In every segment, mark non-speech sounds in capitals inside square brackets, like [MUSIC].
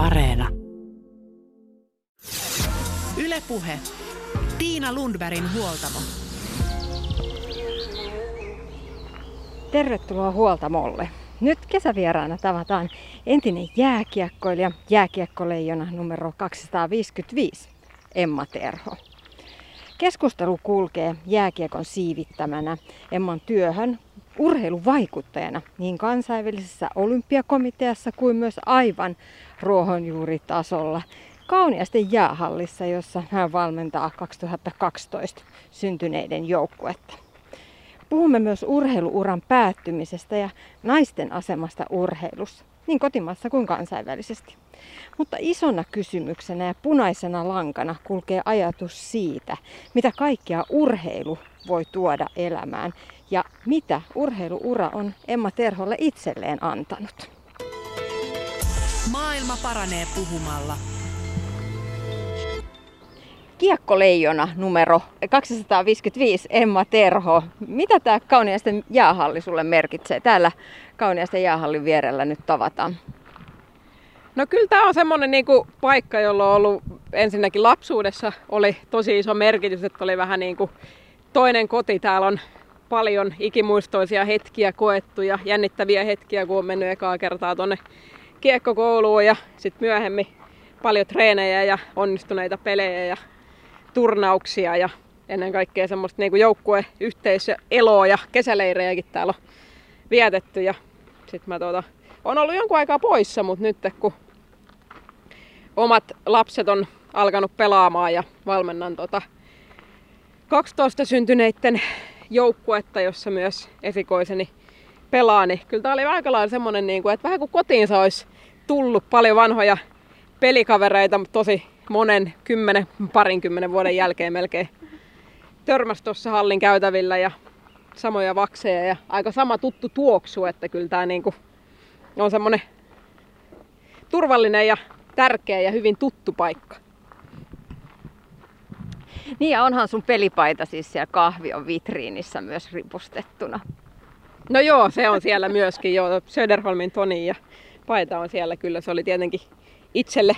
Areena. Ylepuhe. Tiina Lundbergin huoltamo. Tervetuloa huoltamolle. Nyt kesävieraana tavataan entinen jääkiekkoilija, jääkiekkoleijona numero 255, Emma Terho. Keskustelu kulkee jääkiekon siivittämänä Emman työhön urheiluvaikuttajana niin kansainvälisessä olympiakomiteassa kuin myös aivan ruohonjuuritasolla Kauniasten jäähallissa, jossa hän valmentaa 2012 syntyneiden joukkuetta. Puhumme myös urheiluuran päättymisestä ja naisten asemasta urheilussa, niin kotimaassa kuin kansainvälisesti. Mutta isona kysymyksenä ja punaisena lankana kulkee ajatus siitä, mitä kaikkea urheilu voi tuoda elämään ja mitä urheiluura on Emma Terholle itselleen antanut. Maailma paranee puhumalla. Kiekkoleijona numero 255 Emma Terho. Mitä tämä Kauniaisten jäähalli sulle merkitsee? Täällä Kauniaisten jäähallin vierellä nyt tavataan. No kyllä tämä on semmoinen niinku paikka, jolla on ollut ensinnäkin lapsuudessa oli tosi iso merkitys, että oli vähän niin kuin toinen koti. Täällä on paljon ikimuistoisia hetkiä koettu ja jännittäviä hetkiä, kun on mennyt ekaa kertaa tuonne kiekkokouluun ja sitten myöhemmin paljon treenejä ja onnistuneita pelejä ja turnauksia ja ennen kaikkea semmoista niin joukkue eloa ja kesäleirejäkin täällä on vietetty. Ja sit mä tuota, on ollut jonkun aikaa poissa, mutta nyt kun omat lapset on alkanut pelaamaan ja valmennan tuota 12 syntyneiden joukkuetta, jossa myös esikoiseni pelaa, niin kyllä tämä oli aika lailla semmoinen, niin kuin, että vähän kuin kotiinsa olisi tullut paljon vanhoja pelikavereita, mutta tosi monen kymmenen, parinkymmenen vuoden jälkeen melkein törmäsi tuossa hallin käytävillä ja samoja vakseja ja aika sama tuttu tuoksu, että kyllä tämä niinku on semmoinen turvallinen ja tärkeä ja hyvin tuttu paikka. Niin ja onhan sun pelipaita siis siellä kahvion vitriinissä myös ripustettuna. No joo, se on siellä [LAUGHS] myöskin jo. Söderholmin Toni ja paita on siellä kyllä. Se oli tietenkin itselle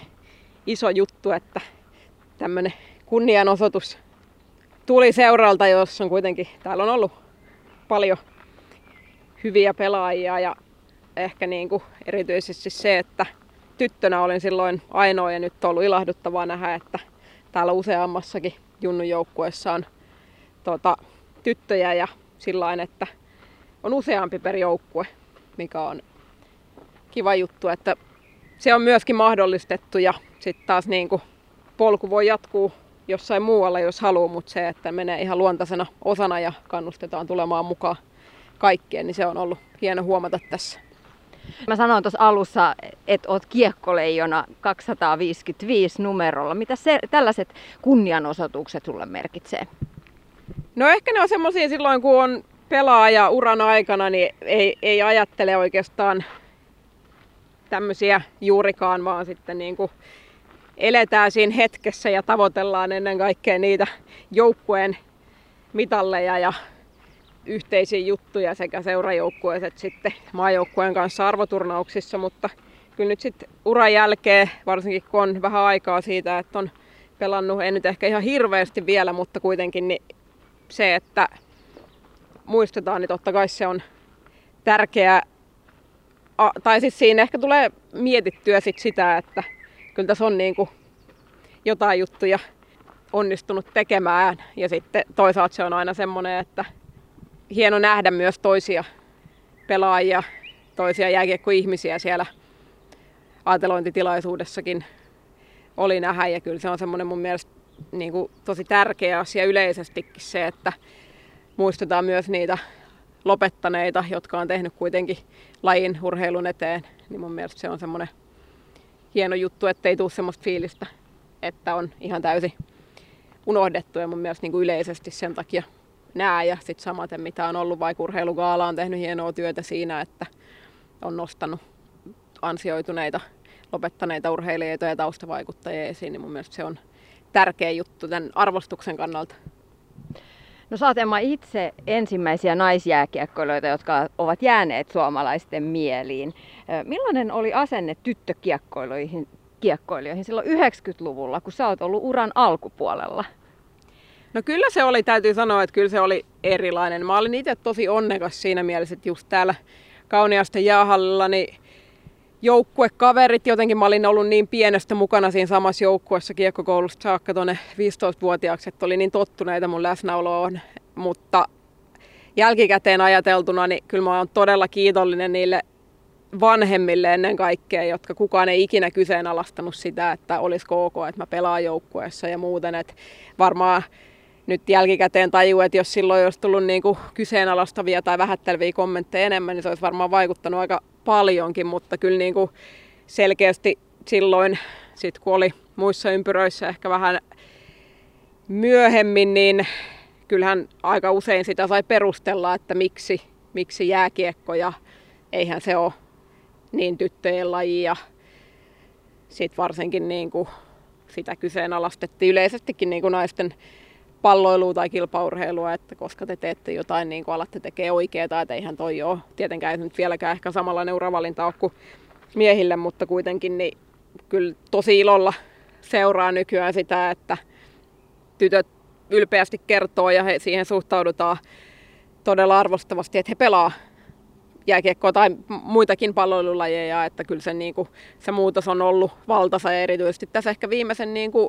iso juttu, että tämmöinen kunnianosoitus tuli seuralta, jossa on kuitenkin, täällä on ollut paljon hyviä pelaajia ja ehkä niin kuin erityisesti se, että tyttönä olin silloin ainoa ja nyt on ollut ilahduttavaa nähdä, että täällä useammassakin Junnun joukkueessa on tota, tyttöjä ja sillä että on useampi per joukkue, mikä on kiva juttu, että se on myöskin mahdollistettu ja sitten taas niin kuin polku voi jatkuu jossain muualla, jos haluaa, mutta se, että menee ihan luontaisena osana ja kannustetaan tulemaan mukaan kaikkeen, niin se on ollut hieno huomata tässä. Mä sanoin tuossa alussa, että oot kiekkoleijona 255 numerolla. Mitä se, tällaiset kunnianosoitukset sulle merkitsee? No ehkä ne on semmoisia silloin, kun on pelaaja uran aikana, niin ei, ei ajattele oikeastaan tämmöisiä juurikaan, vaan sitten niin kuin eletään siinä hetkessä ja tavoitellaan ennen kaikkea niitä joukkueen mitalleja ja yhteisiä juttuja sekä seurajoukkueet että sitten maajoukkueen kanssa arvoturnauksissa, mutta kyllä nyt sitten uran jälkeen, varsinkin kun on vähän aikaa siitä, että on pelannut, en nyt ehkä ihan hirveästi vielä, mutta kuitenkin niin se, että muistetaan, niin totta kai se on tärkeää. Tai siis siinä ehkä tulee mietittyä sit sitä, että kyllä tässä on niin kuin jotain juttuja onnistunut tekemään. Ja sitten toisaalta se on aina semmoinen, että hieno nähdä myös toisia pelaajia, toisia jääkiekkoihmisiä siellä aatelointitilaisuudessakin oli nähdä. Ja kyllä se on semmoinen mun mielestä niin kuin tosi tärkeä asia yleisestikin se, että muistetaan myös niitä lopettaneita, jotka on tehnyt kuitenkin lajin urheilun eteen. Niin mun mielestä se on semmoinen hieno juttu, ettei tule semmoista fiilistä, että on ihan täysin unohdettu ja mun mielestä niin kuin yleisesti sen takia nää ja sitten samaten mitä on ollut, vaikka urheilugaala on tehnyt hienoa työtä siinä, että on nostanut ansioituneita, lopettaneita urheilijoita ja taustavaikuttajia esiin, niin mun mielestä se on tärkeä juttu tämän arvostuksen kannalta. No sä itse ensimmäisiä naisjääkiekkoilijoita, jotka ovat jääneet suomalaisten mieliin. Millainen oli asenne tyttökiekkoiluihin naiskiekkoilijoihin silloin 90-luvulla, kun sä oot ollut uran alkupuolella? No kyllä se oli, täytyy sanoa, että kyllä se oli erilainen. Mä olin itse tosi onnekas siinä mielessä, että just täällä Kauniasten jäähallilla, niin joukkuekaverit, jotenkin mä olin ollut niin pienestä mukana siinä samassa joukkueessa kiekkokoulusta saakka tuonne 15-vuotiaaksi, että oli niin tottuneita mun läsnäoloon, mutta jälkikäteen ajateltuna, niin kyllä mä oon todella kiitollinen niille vanhemmille ennen kaikkea, jotka kukaan ei ikinä kyseenalaistanut sitä, että olisiko ok, että mä pelaan joukkueessa ja muuten, että varmaan nyt jälkikäteen tajuu, että jos silloin olisi tullut niin kuin kyseenalaistavia tai vähätteleviä kommentteja enemmän, niin se olisi varmaan vaikuttanut aika paljonkin, mutta kyllä niin kuin selkeästi silloin, sit kun oli muissa ympyröissä ehkä vähän myöhemmin, niin kyllähän aika usein sitä sai perustella, että miksi, miksi jääkiekko ja eihän se ole niin tyttöjen laji ja sitten varsinkin niin kuin sitä kyseenalaistettiin yleisestikin niin kuin naisten palloilua tai kilpaurheilua, että koska te teette jotain niin kuin alatte tekee oikeaa, että eihän toi ole tietenkään nyt vieläkään ehkä samanlainen uravalinta ole kuin miehille, mutta kuitenkin niin kyllä tosi ilolla seuraa nykyään sitä, että tytöt ylpeästi kertoo ja he, siihen suhtaudutaan todella arvostavasti, että he pelaa jääkiekkoa tai muitakin palloilulajeja, että kyllä se, niin kuin, se muutos on ollut valtasa ja erityisesti tässä ehkä viimeisen, niin kuin,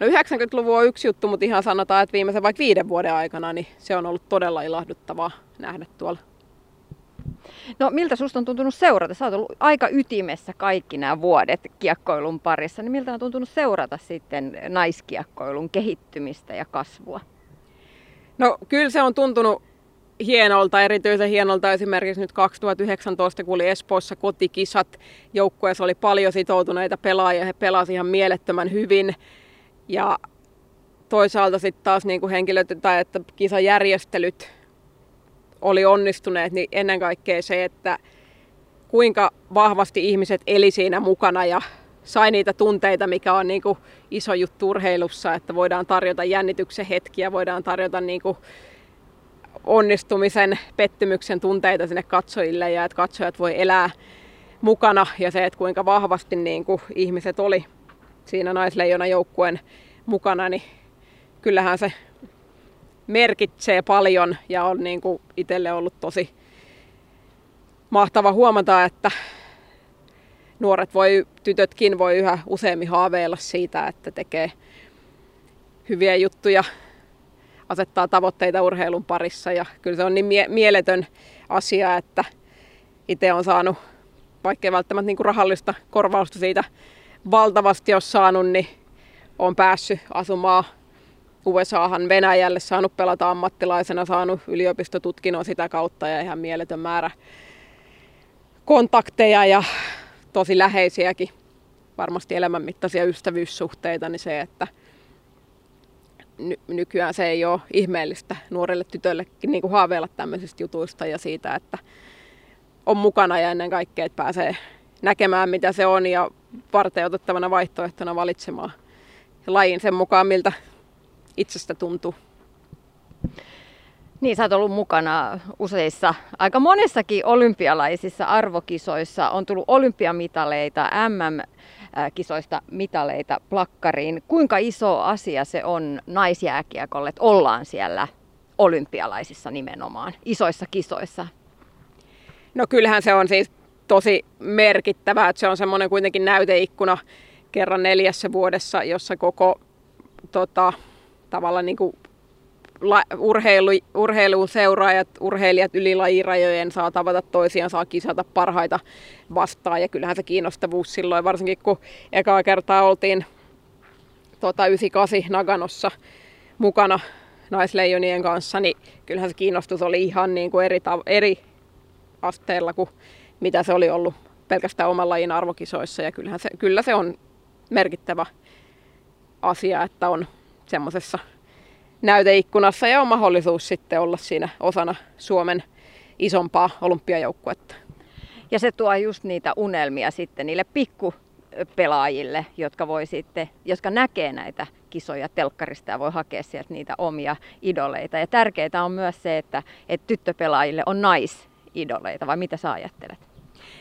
no 90-luvun on yksi juttu, mutta ihan sanotaan, että viimeisen vaikka viiden vuoden aikana, niin se on ollut todella ilahduttavaa nähdä tuolla. No miltä susta on tuntunut seurata? Sä oot ollut aika ytimessä kaikki nämä vuodet kiekkoilun parissa, niin miltä on tuntunut seurata sitten naiskiekkoilun kehittymistä ja kasvua? No kyllä se on tuntunut hienolta, erityisen hienolta esimerkiksi nyt 2019, kun oli Espoossa kotikisat. Joukkueessa oli paljon sitoutuneita pelaajia, he pelasivat ihan mielettömän hyvin. Ja toisaalta sitten taas niin kuin henkilöt, tai että kisajärjestelyt oli onnistuneet, niin ennen kaikkea se, että kuinka vahvasti ihmiset eli siinä mukana ja sai niitä tunteita, mikä on niin kuin iso juttu urheilussa, että voidaan tarjota jännityksen hetkiä, voidaan tarjota niin kuin onnistumisen, pettymyksen tunteita sinne katsojille ja että katsojat voi elää mukana ja se, että kuinka vahvasti niin kuin ihmiset oli siinä naisleijona joukkueen mukana, niin kyllähän se merkitsee paljon ja on niin kuin itselle ollut tosi mahtava huomata, että nuoret voi, tytötkin voi yhä useammin haaveilla siitä, että tekee hyviä juttuja asettaa tavoitteita urheilun parissa. Ja kyllä se on niin mie- mieletön asia, että itse on saanut, vaikkei välttämättä niin kuin rahallista korvausta siitä valtavasti ole saanut, niin on päässyt asumaan USAhan Venäjälle, saanut pelata ammattilaisena, saanut yliopistotutkinnon sitä kautta ja ihan mieletön määrä kontakteja ja tosi läheisiäkin, varmasti elämänmittaisia ystävyyssuhteita, niin se, että ny- nykyään se ei ole ihmeellistä nuorelle tytöllekin niin kuin haaveilla tämmöisistä jutuista ja siitä, että on mukana ja ennen kaikkea, että pääsee näkemään mitä se on ja varten otettavana vaihtoehtona valitsemaan lajin sen mukaan, miltä itsestä tuntuu. Niin, sä oot ollut mukana useissa, aika monessakin olympialaisissa arvokisoissa. On tullut olympiamitaleita, MM kisoista mitaleita plakkariin. Kuinka iso asia se on naisjääkiekolle, että ollaan siellä olympialaisissa nimenomaan, isoissa kisoissa? No kyllähän se on siis tosi merkittävää, että se on semmoinen kuitenkin näyteikkuna kerran neljässä vuodessa, jossa koko tota, tavallaan niin kuin la, urheilu, urheiluun seuraajat, urheilijat yli lajirajojen saa tavata toisiaan, saa kisata parhaita vastaan. Ja kyllähän se kiinnostavuus silloin, varsinkin kun ekaa kertaa oltiin tota, 98 Naganossa mukana naisleijonien kanssa, niin kyllähän se kiinnostus oli ihan niin kuin eri, eri asteella kuin mitä se oli ollut pelkästään oman lajin arvokisoissa. Ja kyllähän se, kyllä se on merkittävä asia, että on semmoisessa näyteikkunassa ja on mahdollisuus sitten olla siinä osana Suomen isompaa olympiajoukkuetta. Ja se tuo just niitä unelmia sitten niille pikkupelaajille, jotka, voi sitten, jotka näkee näitä kisoja telkkarista ja voi hakea sieltä niitä omia idoleita. Ja tärkeää on myös se, että, että tyttöpelaajille on naisidoleita, vai mitä sä ajattelet?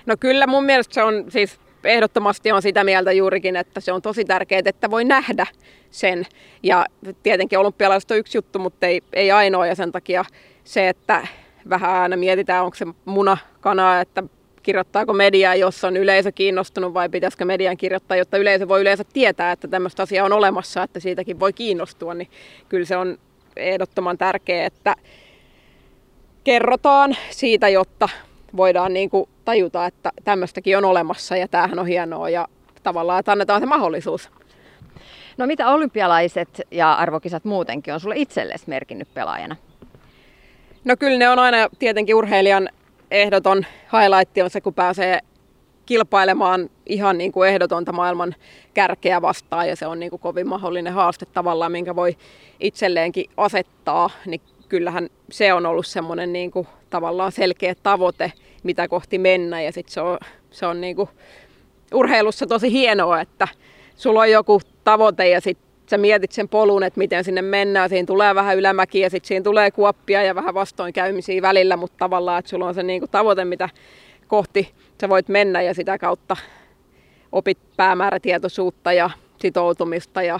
No kyllä mun mielestä se on siis ehdottomasti on sitä mieltä juurikin, että se on tosi tärkeää, että voi nähdä sen. Ja tietenkin olympialaiset on yksi juttu, mutta ei, ei ainoa ja sen takia se, että vähän aina mietitään, onko se muna, kana, että kirjoittaako media, jos on yleisö kiinnostunut vai pitäisikö median kirjoittaa, jotta yleisö voi yleensä tietää, että tämmöistä asiaa on olemassa, että siitäkin voi kiinnostua, niin kyllä se on ehdottoman tärkeää, että kerrotaan siitä, jotta voidaan niin kuin tajuta, että tämmöistäkin on olemassa ja tämähän on hienoa ja tavallaan, että annetaan se mahdollisuus. No mitä olympialaiset ja arvokisat muutenkin on sulle itsellesi merkinnyt pelaajana? No kyllä ne on aina tietenkin urheilijan ehdoton highlight on se, kun pääsee kilpailemaan ihan niin kuin ehdotonta maailman kärkeä vastaan ja se on niin kuin kovin mahdollinen haaste tavallaan, minkä voi itselleenkin asettaa, niin kyllähän se on ollut semmoinen niin kuin tavallaan selkeä tavoite, mitä kohti mennä ja sitten se on, se on niin kuin urheilussa tosi hienoa, että sulla on joku tavoite ja sitten sä mietit sen polun, että miten sinne mennään. Siinä tulee vähän ylämäkiä ja sitten siinä tulee kuoppia ja vähän vastoinkäymisiä välillä, mutta tavallaan, että sulla on se niinku tavoite, mitä kohti sä voit mennä ja sitä kautta opit päämäärätietoisuutta ja sitoutumista ja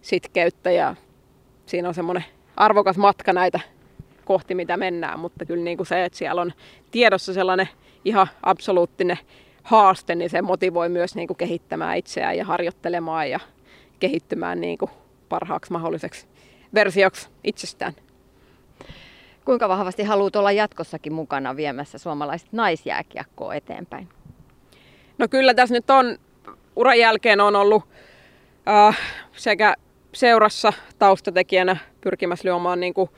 sitkeyttä ja siinä on semmoinen arvokas matka näitä kohti, mitä mennään, mutta kyllä niin kuin se, että siellä on tiedossa sellainen ihan absoluuttinen haaste, niin se motivoi myös niin kuin kehittämään itseään ja harjoittelemaan ja kehittymään niin kuin parhaaksi mahdolliseksi versioksi itsestään. Kuinka vahvasti haluat olla jatkossakin mukana viemässä suomalaiset naisjääkiekkoa eteenpäin? No kyllä tässä nyt on, uran jälkeen on ollut äh, sekä seurassa taustatekijänä pyrkimässä luomaan niin kuin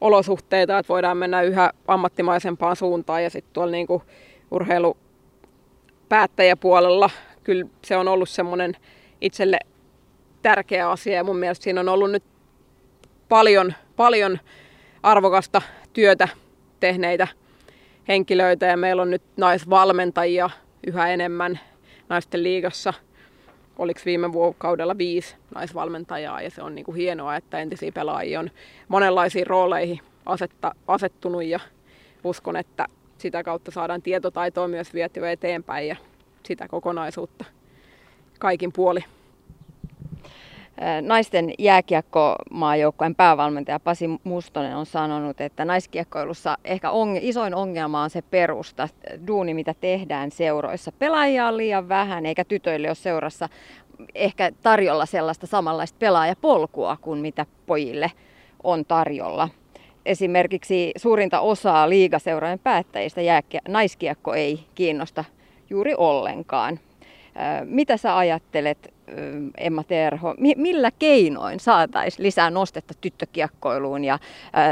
olosuhteita, että voidaan mennä yhä ammattimaisempaan suuntaan. Ja sitten tuolla niin kuin urheilupäättäjäpuolella kyllä se on ollut semmoinen itselle tärkeä asia. Ja mun mielestä siinä on ollut nyt paljon, paljon arvokasta työtä tehneitä henkilöitä. Ja meillä on nyt naisvalmentajia yhä enemmän naisten liigassa. Oliko viime vuokaudella viisi naisvalmentajaa ja se on niin kuin hienoa, että entisiä pelaajia on monenlaisiin rooleihin asetta, asettunut ja uskon, että sitä kautta saadaan tietotaitoa myös vietyä eteenpäin ja sitä kokonaisuutta kaikin puoli. Naisten jääkiekkomaajoukkojen päävalmentaja Pasi Mustonen on sanonut, että naiskiekkoilussa ehkä onge- isoin ongelma on se perusta, duuni mitä tehdään seuroissa. Pelaajia on liian vähän eikä tytöille ole seurassa ehkä tarjolla sellaista samanlaista pelaajapolkua kuin mitä pojille on tarjolla. Esimerkiksi suurinta osaa liigaseurojen päättäjistä jääkiekko, naiskiekko ei kiinnosta juuri ollenkaan. Mitä sä ajattelet Emma Terho, millä keinoin saataisiin lisää nostetta tyttökiekkoiluun ja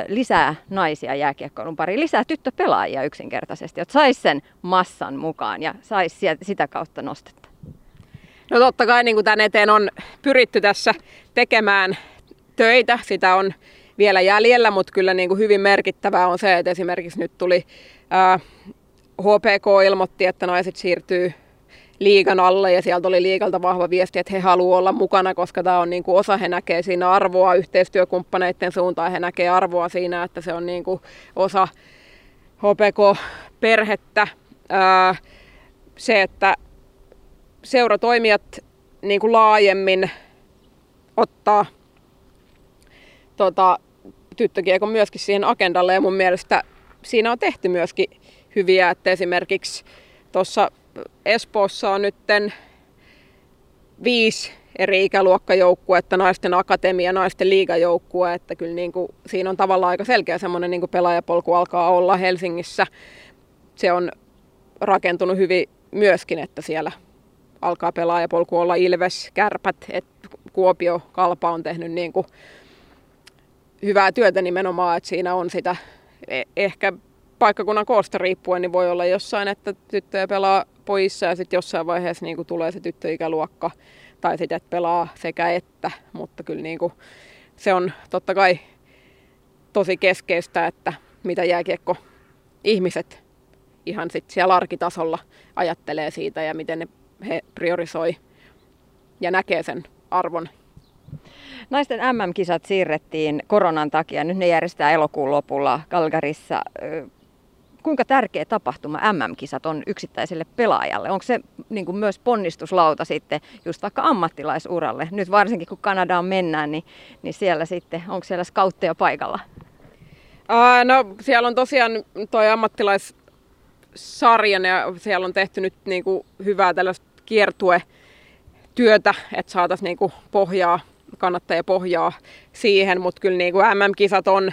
lisää naisia jääkiekkoilun pariin, lisää tyttöpelaajia yksinkertaisesti, että saisi sen massan mukaan ja saisi sitä kautta nostetta? No totta kai niin kuin tämän eteen on pyritty tässä tekemään töitä, sitä on vielä jäljellä, mutta kyllä niin kuin hyvin merkittävää on se, että esimerkiksi nyt tuli ää, HPK ilmoitti, että naiset siirtyy liigan alle ja sieltä oli liigalta vahva viesti, että he haluavat olla mukana, koska tämä on niin kuin osa, he näkee siinä arvoa yhteistyökumppaneiden suuntaan, he näkee arvoa siinä, että se on niin kuin osa HPK-perhettä. Se, että seuratoimijat niin kuin laajemmin ottaa tota, tyttökiekon myöskin siihen agendalle ja mun mielestä siinä on tehty myöskin hyviä, että esimerkiksi tuossa Espoossa on nyt viisi eri ikäluokkajoukkuetta, naisten akatemia, naisten liigajoukkue, että kyllä niin kuin, siinä on tavallaan aika selkeä semmoinen niin pelaajapolku alkaa olla Helsingissä. Se on rakentunut hyvin myöskin, että siellä alkaa pelaajapolku olla Ilves, Kärpät, että Kuopio, Kalpa on tehnyt niin kuin hyvää työtä nimenomaan, että siinä on sitä e- ehkä paikkakunnan koosta riippuen, niin voi olla jossain, että tyttöjä pelaa pojissa ja sitten jossain vaiheessa niin tulee se tyttöikäluokka tai sitten, että pelaa sekä että, mutta kyllä niin kuin, se on totta kai tosi keskeistä, että mitä jääkiekko ihmiset ihan sitten siellä arkitasolla ajattelee siitä ja miten ne, he priorisoi ja näkee sen arvon. Naisten MM-kisat siirrettiin koronan takia. Nyt ne järjestetään elokuun lopulla Kalgarissa kuinka tärkeä tapahtuma MM-kisat on yksittäiselle pelaajalle? Onko se niin kuin myös ponnistuslauta sitten just vaikka ammattilaisuralle? Nyt varsinkin kun Kanadaan mennään, niin, niin siellä sitten, onko siellä skautteja paikalla? Ää, no siellä on tosiaan toi ammattilaissarjan ja siellä on tehty nyt niin kuin hyvää tällaista kiertue työtä, että saataisiin niin kuin pohjaa, siihen, mutta kyllä niin kuin MM-kisat on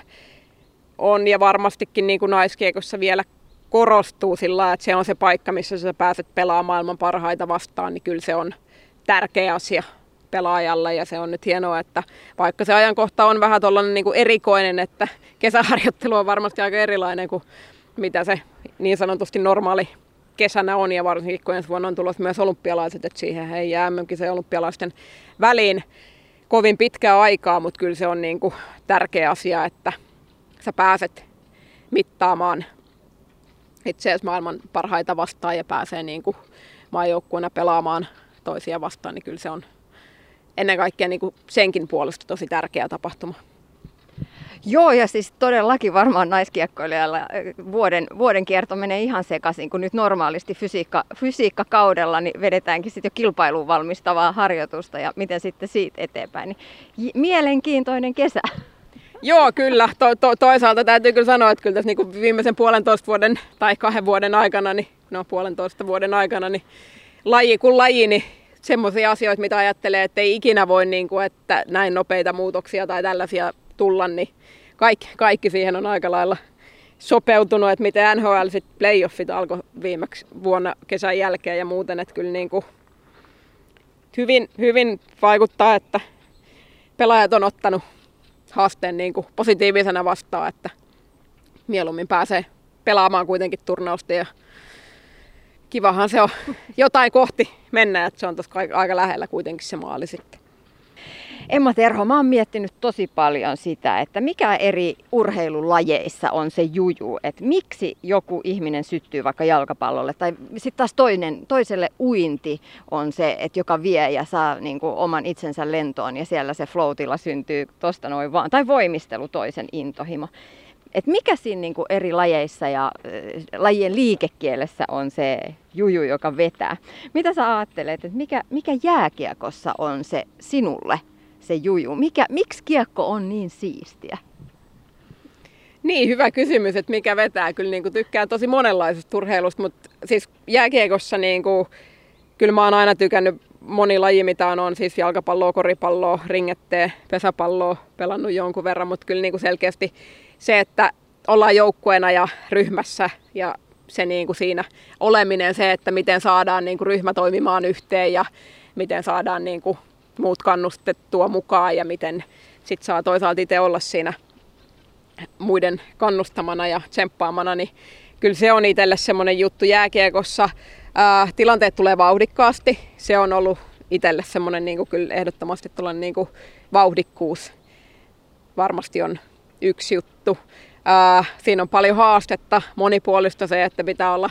on ja varmastikin niin kuin naiskiekossa vielä korostuu sillä että se on se paikka, missä sä pääset pelaamaan maailman parhaita vastaan, niin kyllä se on tärkeä asia pelaajalle. Ja se on nyt hienoa, että vaikka se ajankohta on vähän tuollainen niin erikoinen, että kesäharjoittelu on varmasti aika erilainen kuin mitä se niin sanotusti normaali kesänä on. Ja varsinkin kun ensi vuonna on tulossa myös olympialaiset, että siihen ei jää se olympialaisten väliin kovin pitkää aikaa, mutta kyllä se on niin kuin tärkeä asia, että sä pääset mittaamaan itse asiassa maailman parhaita vastaan ja pääsee niin kuin maajoukkueena pelaamaan toisia vastaan, niin kyllä se on ennen kaikkea niin kuin senkin puolesta tosi tärkeä tapahtuma. Joo, ja siis todellakin varmaan naiskiekkoilijalla äh, vuoden, vuoden kierto menee ihan sekaisin, kun nyt normaalisti fysiikka, fysiikkakaudella niin vedetäänkin sitten jo kilpailuun valmistavaa harjoitusta ja miten sitten siitä eteenpäin. Niin mielenkiintoinen kesä. Joo, kyllä. To, to, toisaalta täytyy kyllä sanoa, että kyllä tässä niin viimeisen puolentoista vuoden tai kahden vuoden aikana, niin, no puolentoista vuoden aikana, niin laji kuin laji, niin semmoisia asioita, mitä ajattelee, että ei ikinä voi, niin kuin, että näin nopeita muutoksia tai tällaisia tulla, niin kaikki, kaikki siihen on aika lailla sopeutunut, että miten NHL sitten playoffit alkoi viimeksi vuonna kesän jälkeen ja muuten, että kyllä niin kuin hyvin, hyvin vaikuttaa, että pelaajat on ottanut haasteen niin kuin positiivisena vastaan, että mieluummin pääsee pelaamaan kuitenkin turnausta ja kivahan se on [LAUGHS] jotain kohti mennä, että se on tuossa aika lähellä kuitenkin se maali sitten. Emma Terho, mä oon miettinyt tosi paljon sitä, että mikä eri urheilulajeissa on se juju, että miksi joku ihminen syttyy vaikka jalkapallolle, tai sitten taas toinen, toiselle uinti on se, että joka vie ja saa niin kuin, oman itsensä lentoon ja siellä se floatilla syntyy tosta noin vaan, tai voimistelu toisen intohimo. Et mikä siinä niin kuin eri lajeissa ja äh, lajien liikekielessä on se juju, joka vetää? Mitä sä ajattelet, että mikä, mikä jääkiekossa on se sinulle se juju? Mikä, miksi kiekko on niin siistiä? Niin, hyvä kysymys, että mikä vetää. Kyllä niin kuin tykkään tosi monenlaisesta urheilusta, mutta siis jääkiekossa niin kuin, kyllä mä oon aina tykännyt moni laji, mitä on, on siis jalkapalloa, koripalloa, ringetteä, pesäpalloa pelannut jonkun verran, mutta kyllä niin kuin selkeästi se, että ollaan joukkueena ja ryhmässä ja se niin kuin siinä oleminen, se, että miten saadaan niin kuin ryhmä toimimaan yhteen ja miten saadaan niin kuin muut kannustettua mukaan ja miten sit saa toisaalta itse olla siinä muiden kannustamana ja tsemppaamana, niin kyllä se on itselle semmoinen juttu jääkiekossa. Ää, tilanteet tulee vauhdikkaasti. Se on ollut itselle semmoinen niin kuin kyllä ehdottomasti tuollainen niin kuin vauhdikkuus varmasti on yksi juttu. Ää, siinä on paljon haastetta, monipuolista se, että pitää olla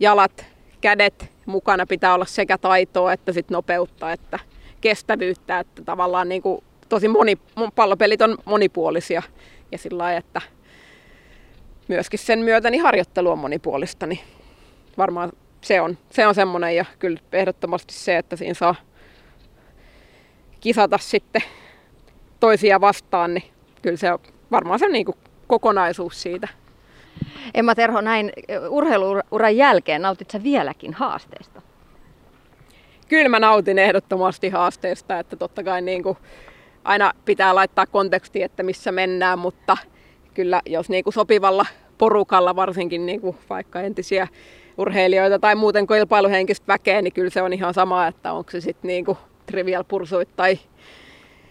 jalat, kädet mukana, pitää olla sekä taitoa että sit nopeutta, että kestävyyttä, että tavallaan niin kuin tosi moni, pallopelit on monipuolisia ja sillä lailla, että myöskin sen myötä niin harjoittelu on monipuolista, niin varmaan se on, se on semmoinen ja kyllä ehdottomasti se, että siinä saa kisata sitten toisia vastaan, niin kyllä se on varmaan se niin kuin kokonaisuus siitä. Emma Terho, näin urheiluuran jälkeen nautitko vieläkin haasteesta? Kyllä mä nautin ehdottomasti haasteesta, että totta kai niin kuin aina pitää laittaa konteksti, että missä mennään, mutta kyllä jos niin kuin sopivalla porukalla, varsinkin niin kuin vaikka entisiä urheilijoita tai muuten kilpailuhenkistä väkeä, niin kyllä se on ihan sama, että onko se sitten niin kuin trivial pursuit tai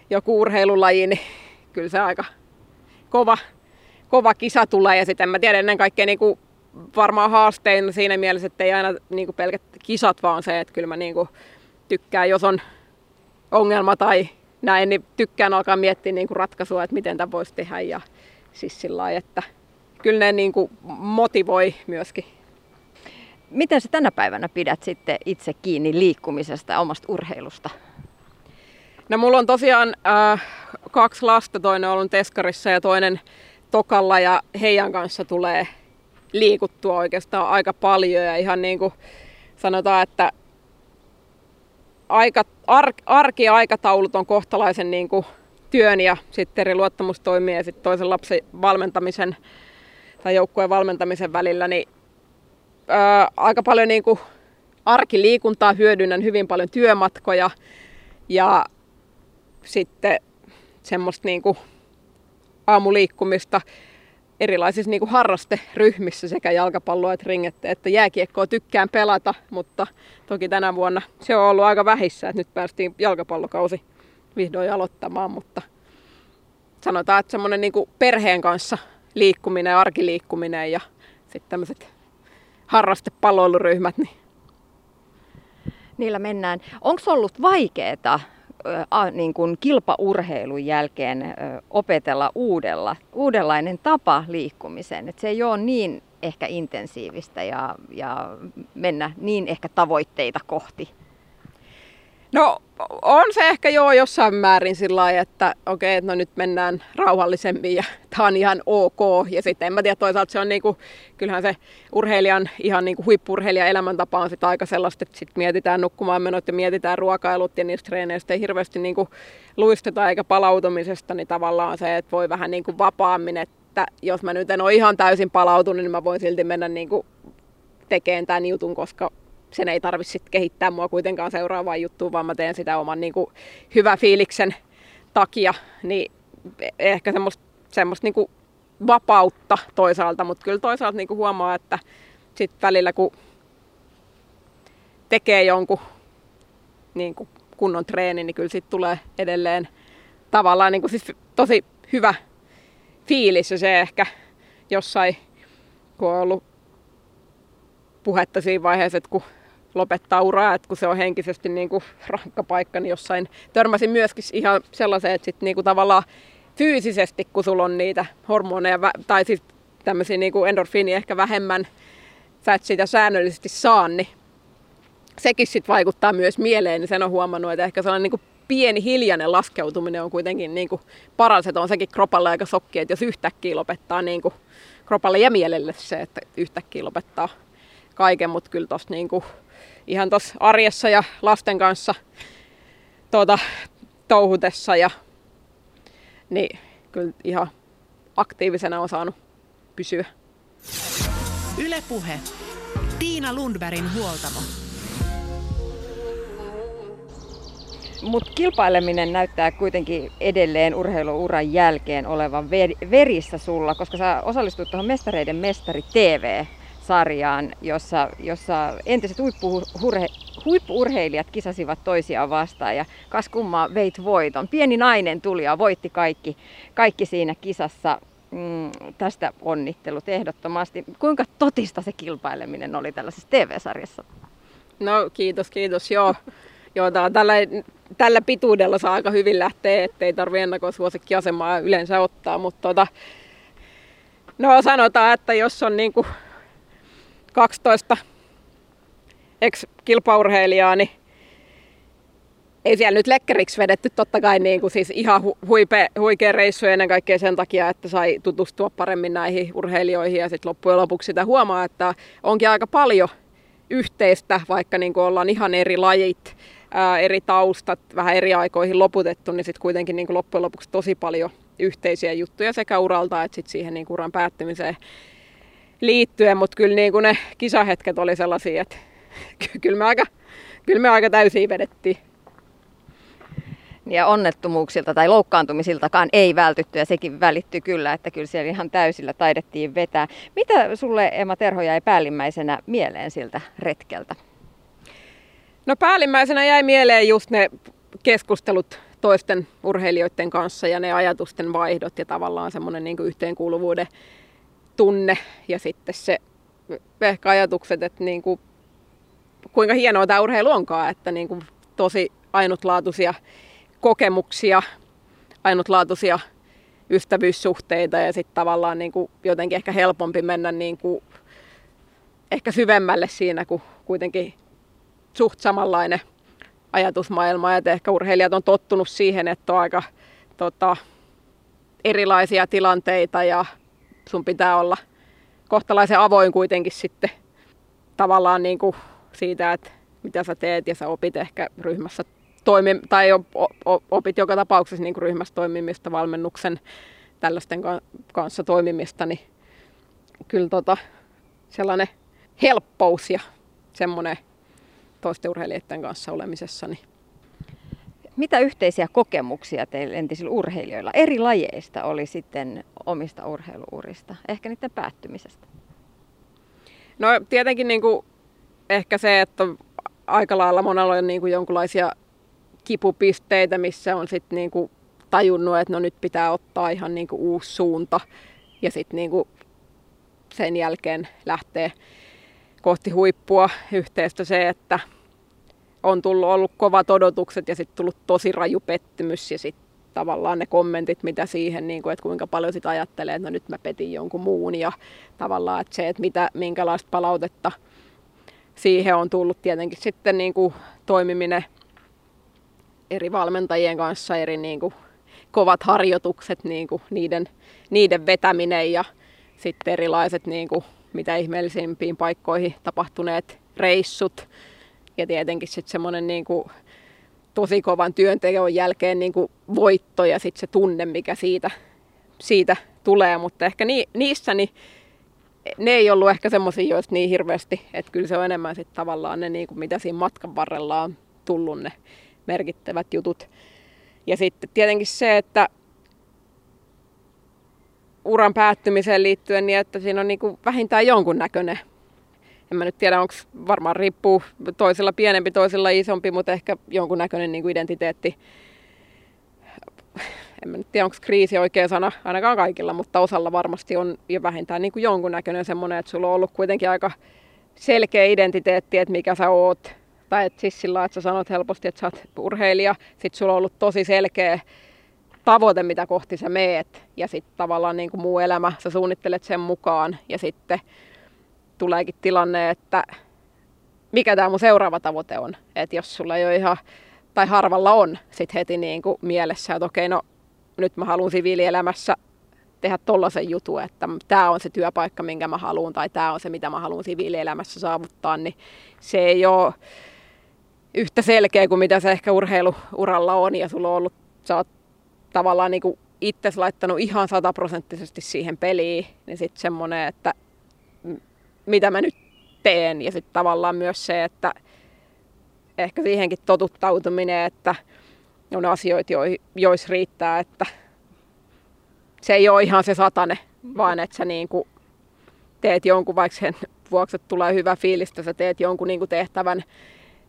joku urheilulaji, niin kyllä se aika kova, kova kisa tulee. Ja sitten mä tiedän ennen kaikkea niin kuin varmaan haastein siinä mielessä, että ei aina niin kuin pelkät kisat, vaan se, että kyllä mä niin kuin tykkään, jos on ongelma tai näin, niin tykkään alkaa miettiä niin kuin ratkaisua, että miten tämä voisi tehdä. Ja siis sillä lailla, että kyllä ne niin kuin motivoi myöskin. Miten sä tänä päivänä pidät sitten itse kiinni liikkumisesta ja omasta urheilusta? No mulla on tosiaan äh, kaksi lasta, toinen on ollut Teskarissa ja toinen Tokalla ja heidän kanssa tulee liikuttua oikeastaan aika paljon ja ihan niin kuin sanotaan, että aika, ar, arkiaikataulut on kohtalaisen niin kuin työn ja sitten eri luottamustoimien ja sitten toisen lapsen valmentamisen tai joukkueen valmentamisen välillä, niin ää, aika paljon niin kuin arkiliikuntaa hyödynnän, hyvin paljon työmatkoja ja sitten semmoista niin kuin aamuliikkumista erilaisissa niin kuin harrasteryhmissä sekä jalkapalloa että ringette, että jääkiekkoa tykkään pelata, mutta toki tänä vuonna se on ollut aika vähissä, että nyt päästiin jalkapallokausi vihdoin aloittamaan, mutta sanotaan, että semmoinen niin perheen kanssa liikkuminen, arkiliikkuminen ja sitten tämmöiset harrastepalloiluryhmät, niin Niillä mennään. Onko ollut vaikeaa niin kuin kilpaurheilun jälkeen opetella uudella, uudenlainen tapa liikkumiseen. Et se ei ole niin ehkä intensiivistä ja, ja mennä niin ehkä tavoitteita kohti. No on se ehkä joo jossain määrin sillä lailla, että okei, okay, no nyt mennään rauhallisemmin ja [LAUGHS] tämä on ihan ok. Ja sitten en mä tiedä, toisaalta se on niinku, kyllähän se urheilijan, ihan niinku huippurheilijan elämäntapa on sitten aika sellaista, että sitten mietitään nukkumaan menot ja mietitään ruokailut ja niistä treeneistä ei hirveästi niinku luisteta eikä palautumisesta, niin tavallaan se, että voi vähän niinku vapaammin, että jos mä nyt en ole ihan täysin palautunut, niin mä voin silti mennä niinku tekemään tämän jutun, koska sen ei tarvitse kehittää mua kuitenkaan seuraavaan juttuun, vaan mä teen sitä oman niin kuin, hyvä fiiliksen takia, niin ehkä semmoista, semmoista niin vapautta toisaalta, mutta kyllä toisaalta niin kuin huomaa, että sit välillä kun tekee jonkun niin kuin kunnon treeni, niin kyllä siitä tulee edelleen tavallaan niin kuin siis tosi hyvä fiilis ja se ehkä jossain, kun on ollut puhetta siinä vaiheessa, että kun lopettaa uraa, että kun se on henkisesti niin kuin rankka paikka, niin jossain törmäsin myöskin ihan sellaiseen, että sit niin kuin tavallaan fyysisesti, kun sulla on niitä hormoneja tai siis tämmöisiä niin kuin endorfiinia ehkä vähemmän, sä et sitä säännöllisesti saa, niin sekin sitten vaikuttaa myös mieleen, niin sen on huomannut, että ehkä sellainen niin kuin pieni hiljainen laskeutuminen on kuitenkin niin kuin paras, että on sekin kropalle aika sokki, että jos yhtäkkiä lopettaa niin kuin kropalle ja mielelle se, että yhtäkkiä lopettaa kaiken, mutta kyllä tosta niin kuin ihan tuossa arjessa ja lasten kanssa tuota, touhutessa ja niin kyllä ihan aktiivisena on saanut pysyä. Ylepuhe. Tiina Lundbergin huoltamo. Mutta kilpaileminen näyttää kuitenkin edelleen urheiluuran jälkeen olevan verissä sulla, koska sä osallistut tuohon Mestareiden mestari TV sarjaan, jossa, jossa entiset huippuurhe, huippuurheilijat kisasivat toisiaan vastaan ja kas kummaa veit voiton. Pieni nainen tuli ja voitti kaikki, kaikki siinä kisassa. Mm, tästä onnittelut ehdottomasti. Kuinka totista se kilpaileminen oli tällaisessa TV-sarjassa? No kiitos, kiitos. Joo, Joo tää, tällä, tällä pituudella saa aika hyvin lähteä, ettei tarvitse ennakoisuosikkiasemaa yleensä ottaa. Mutta tota, no sanotaan, että jos on niinku 12 ex-kilpaurheilijaa, niin ei siellä nyt lekkeriksi vedetty totta kai niin kuin siis ihan huipe, huikea reissu ennen kaikkea sen takia, että sai tutustua paremmin näihin urheilijoihin ja sitten loppujen lopuksi sitä huomaa, että onkin aika paljon yhteistä, vaikka niin kuin ollaan ihan eri lajit, ää, eri taustat, vähän eri aikoihin loputettu, niin sitten kuitenkin niin kuin loppujen lopuksi tosi paljon yhteisiä juttuja sekä uralta että sit siihen niin kuin uran päättymiseen liittyen, mutta kyllä niin kuin ne kisahetket oli sellaisia, että [LAUGHS] kyllä me aika, kyllä me aika täysiä vedettiin. Ja onnettomuuksilta tai loukkaantumisiltakaan ei vältytty ja sekin välittyy kyllä, että kyllä siellä ihan täysillä taidettiin vetää. Mitä sulle Emma Terho jäi päällimmäisenä mieleen siltä retkeltä? No päällimmäisenä jäi mieleen just ne keskustelut toisten urheilijoiden kanssa ja ne ajatusten vaihdot ja tavallaan semmoinen niin yhteenkuuluvuuden tunne ja sitten se ehkä ajatukset, että niin kuin, kuinka hienoa tämä urheilu onkaan, että niin kuin tosi ainutlaatuisia kokemuksia, ainutlaatuisia ystävyyssuhteita ja sitten tavallaan niin kuin jotenkin ehkä helpompi mennä niin kuin ehkä syvemmälle siinä, kun kuitenkin suht samanlainen ajatusmaailma. Ja ehkä urheilijat on tottunut siihen, että on aika tota, erilaisia tilanteita ja sun pitää olla kohtalaisen avoin kuitenkin sitten tavallaan niin kuin siitä, että mitä sä teet ja sä opit ehkä ryhmässä toimi, tai opit joka tapauksessa niin kuin ryhmässä toimimista, valmennuksen tällaisten kanssa toimimista, niin kyllä tota, sellainen helppous ja semmoinen toisten urheilijoiden kanssa olemisessa. Niin. Mitä yhteisiä kokemuksia teillä entisillä urheilijoilla eri lajeista oli sitten omista urheiluurista, ehkä niiden päättymisestä? No tietenkin niin kuin, ehkä se, että aika lailla monella on niin kuin jonkinlaisia kipupisteitä, missä on sitten niin kuin tajunnut, että no nyt pitää ottaa ihan niin kuin uusi suunta ja sitten niin kuin sen jälkeen lähtee kohti huippua yhteistä se, että on tullut ollut kovat odotukset ja sitten tullut tosi raju pettymys ja sitten tavallaan ne kommentit, mitä siihen, niin kuin, että kuinka paljon sitä ajattelee, että no nyt mä petin jonkun muun ja tavallaan että se, että mitä, minkälaista palautetta siihen on tullut tietenkin sitten niin kuin toimiminen eri valmentajien kanssa, eri niin kuin kovat harjoitukset, niin kuin niiden, niiden vetäminen ja sitten erilaiset niin kuin, mitä ihmeellisimpiin paikkoihin tapahtuneet reissut. Ja tietenkin sitten semmoinen niin tosi kovan työnteon jälkeen niin kuin voitto ja sitten se tunne, mikä siitä, siitä tulee. Mutta ehkä ni, niissä niin ne ei ollut ehkä semmoisia, joista niin hirveästi, että kyllä se on enemmän sitten tavallaan ne, niin kuin mitä siinä matkan varrella on tullut ne merkittävät jutut. Ja sitten tietenkin se, että uran päättymiseen liittyen, niin että siinä on niin kuin vähintään jonkun näköinen. En mä nyt tiedä, onko varmaan riippuu toisella pienempi, toisella isompi, mutta ehkä jonkun näköinen niin kuin identiteetti. En mä nyt tiedä, onko kriisi oikea sana ainakaan kaikilla, mutta osalla varmasti on jo vähintään niin kuin jonkun näköinen semmoinen, että sulla on ollut kuitenkin aika selkeä identiteetti, että mikä sä oot. Tai että siis sillä että sä sanot helposti, että sä oot urheilija. Sitten sulla on ollut tosi selkeä tavoite, mitä kohti sä meet. Ja sitten tavallaan niin kuin muu elämä, sä suunnittelet sen mukaan. Ja sitten tuleekin tilanne, että mikä tämä mun seuraava tavoite on. Että jos sulla ei ole ihan, tai harvalla on sit heti niin kuin mielessä, että okei, no nyt mä haluan siviilielämässä tehdä tollaisen jutun, että tämä on se työpaikka, minkä mä haluan, tai tämä on se, mitä mä haluan siviilielämässä saavuttaa, niin se ei ole yhtä selkeä kuin mitä se ehkä urheiluuralla on, ja sulla on ollut, sä oot tavallaan niin itse laittanut ihan sataprosenttisesti siihen peliin, niin sitten semmoinen, että mitä mä nyt teen. Ja sitten tavallaan myös se, että ehkä siihenkin totuttautuminen, että on asioita, joissa riittää, että se ei ole ihan se satane, vaan että sä niin kuin teet jonkun, vaikka sen vuoksi, tulee hyvä fiilis, että sä teet jonkun niin kuin tehtävän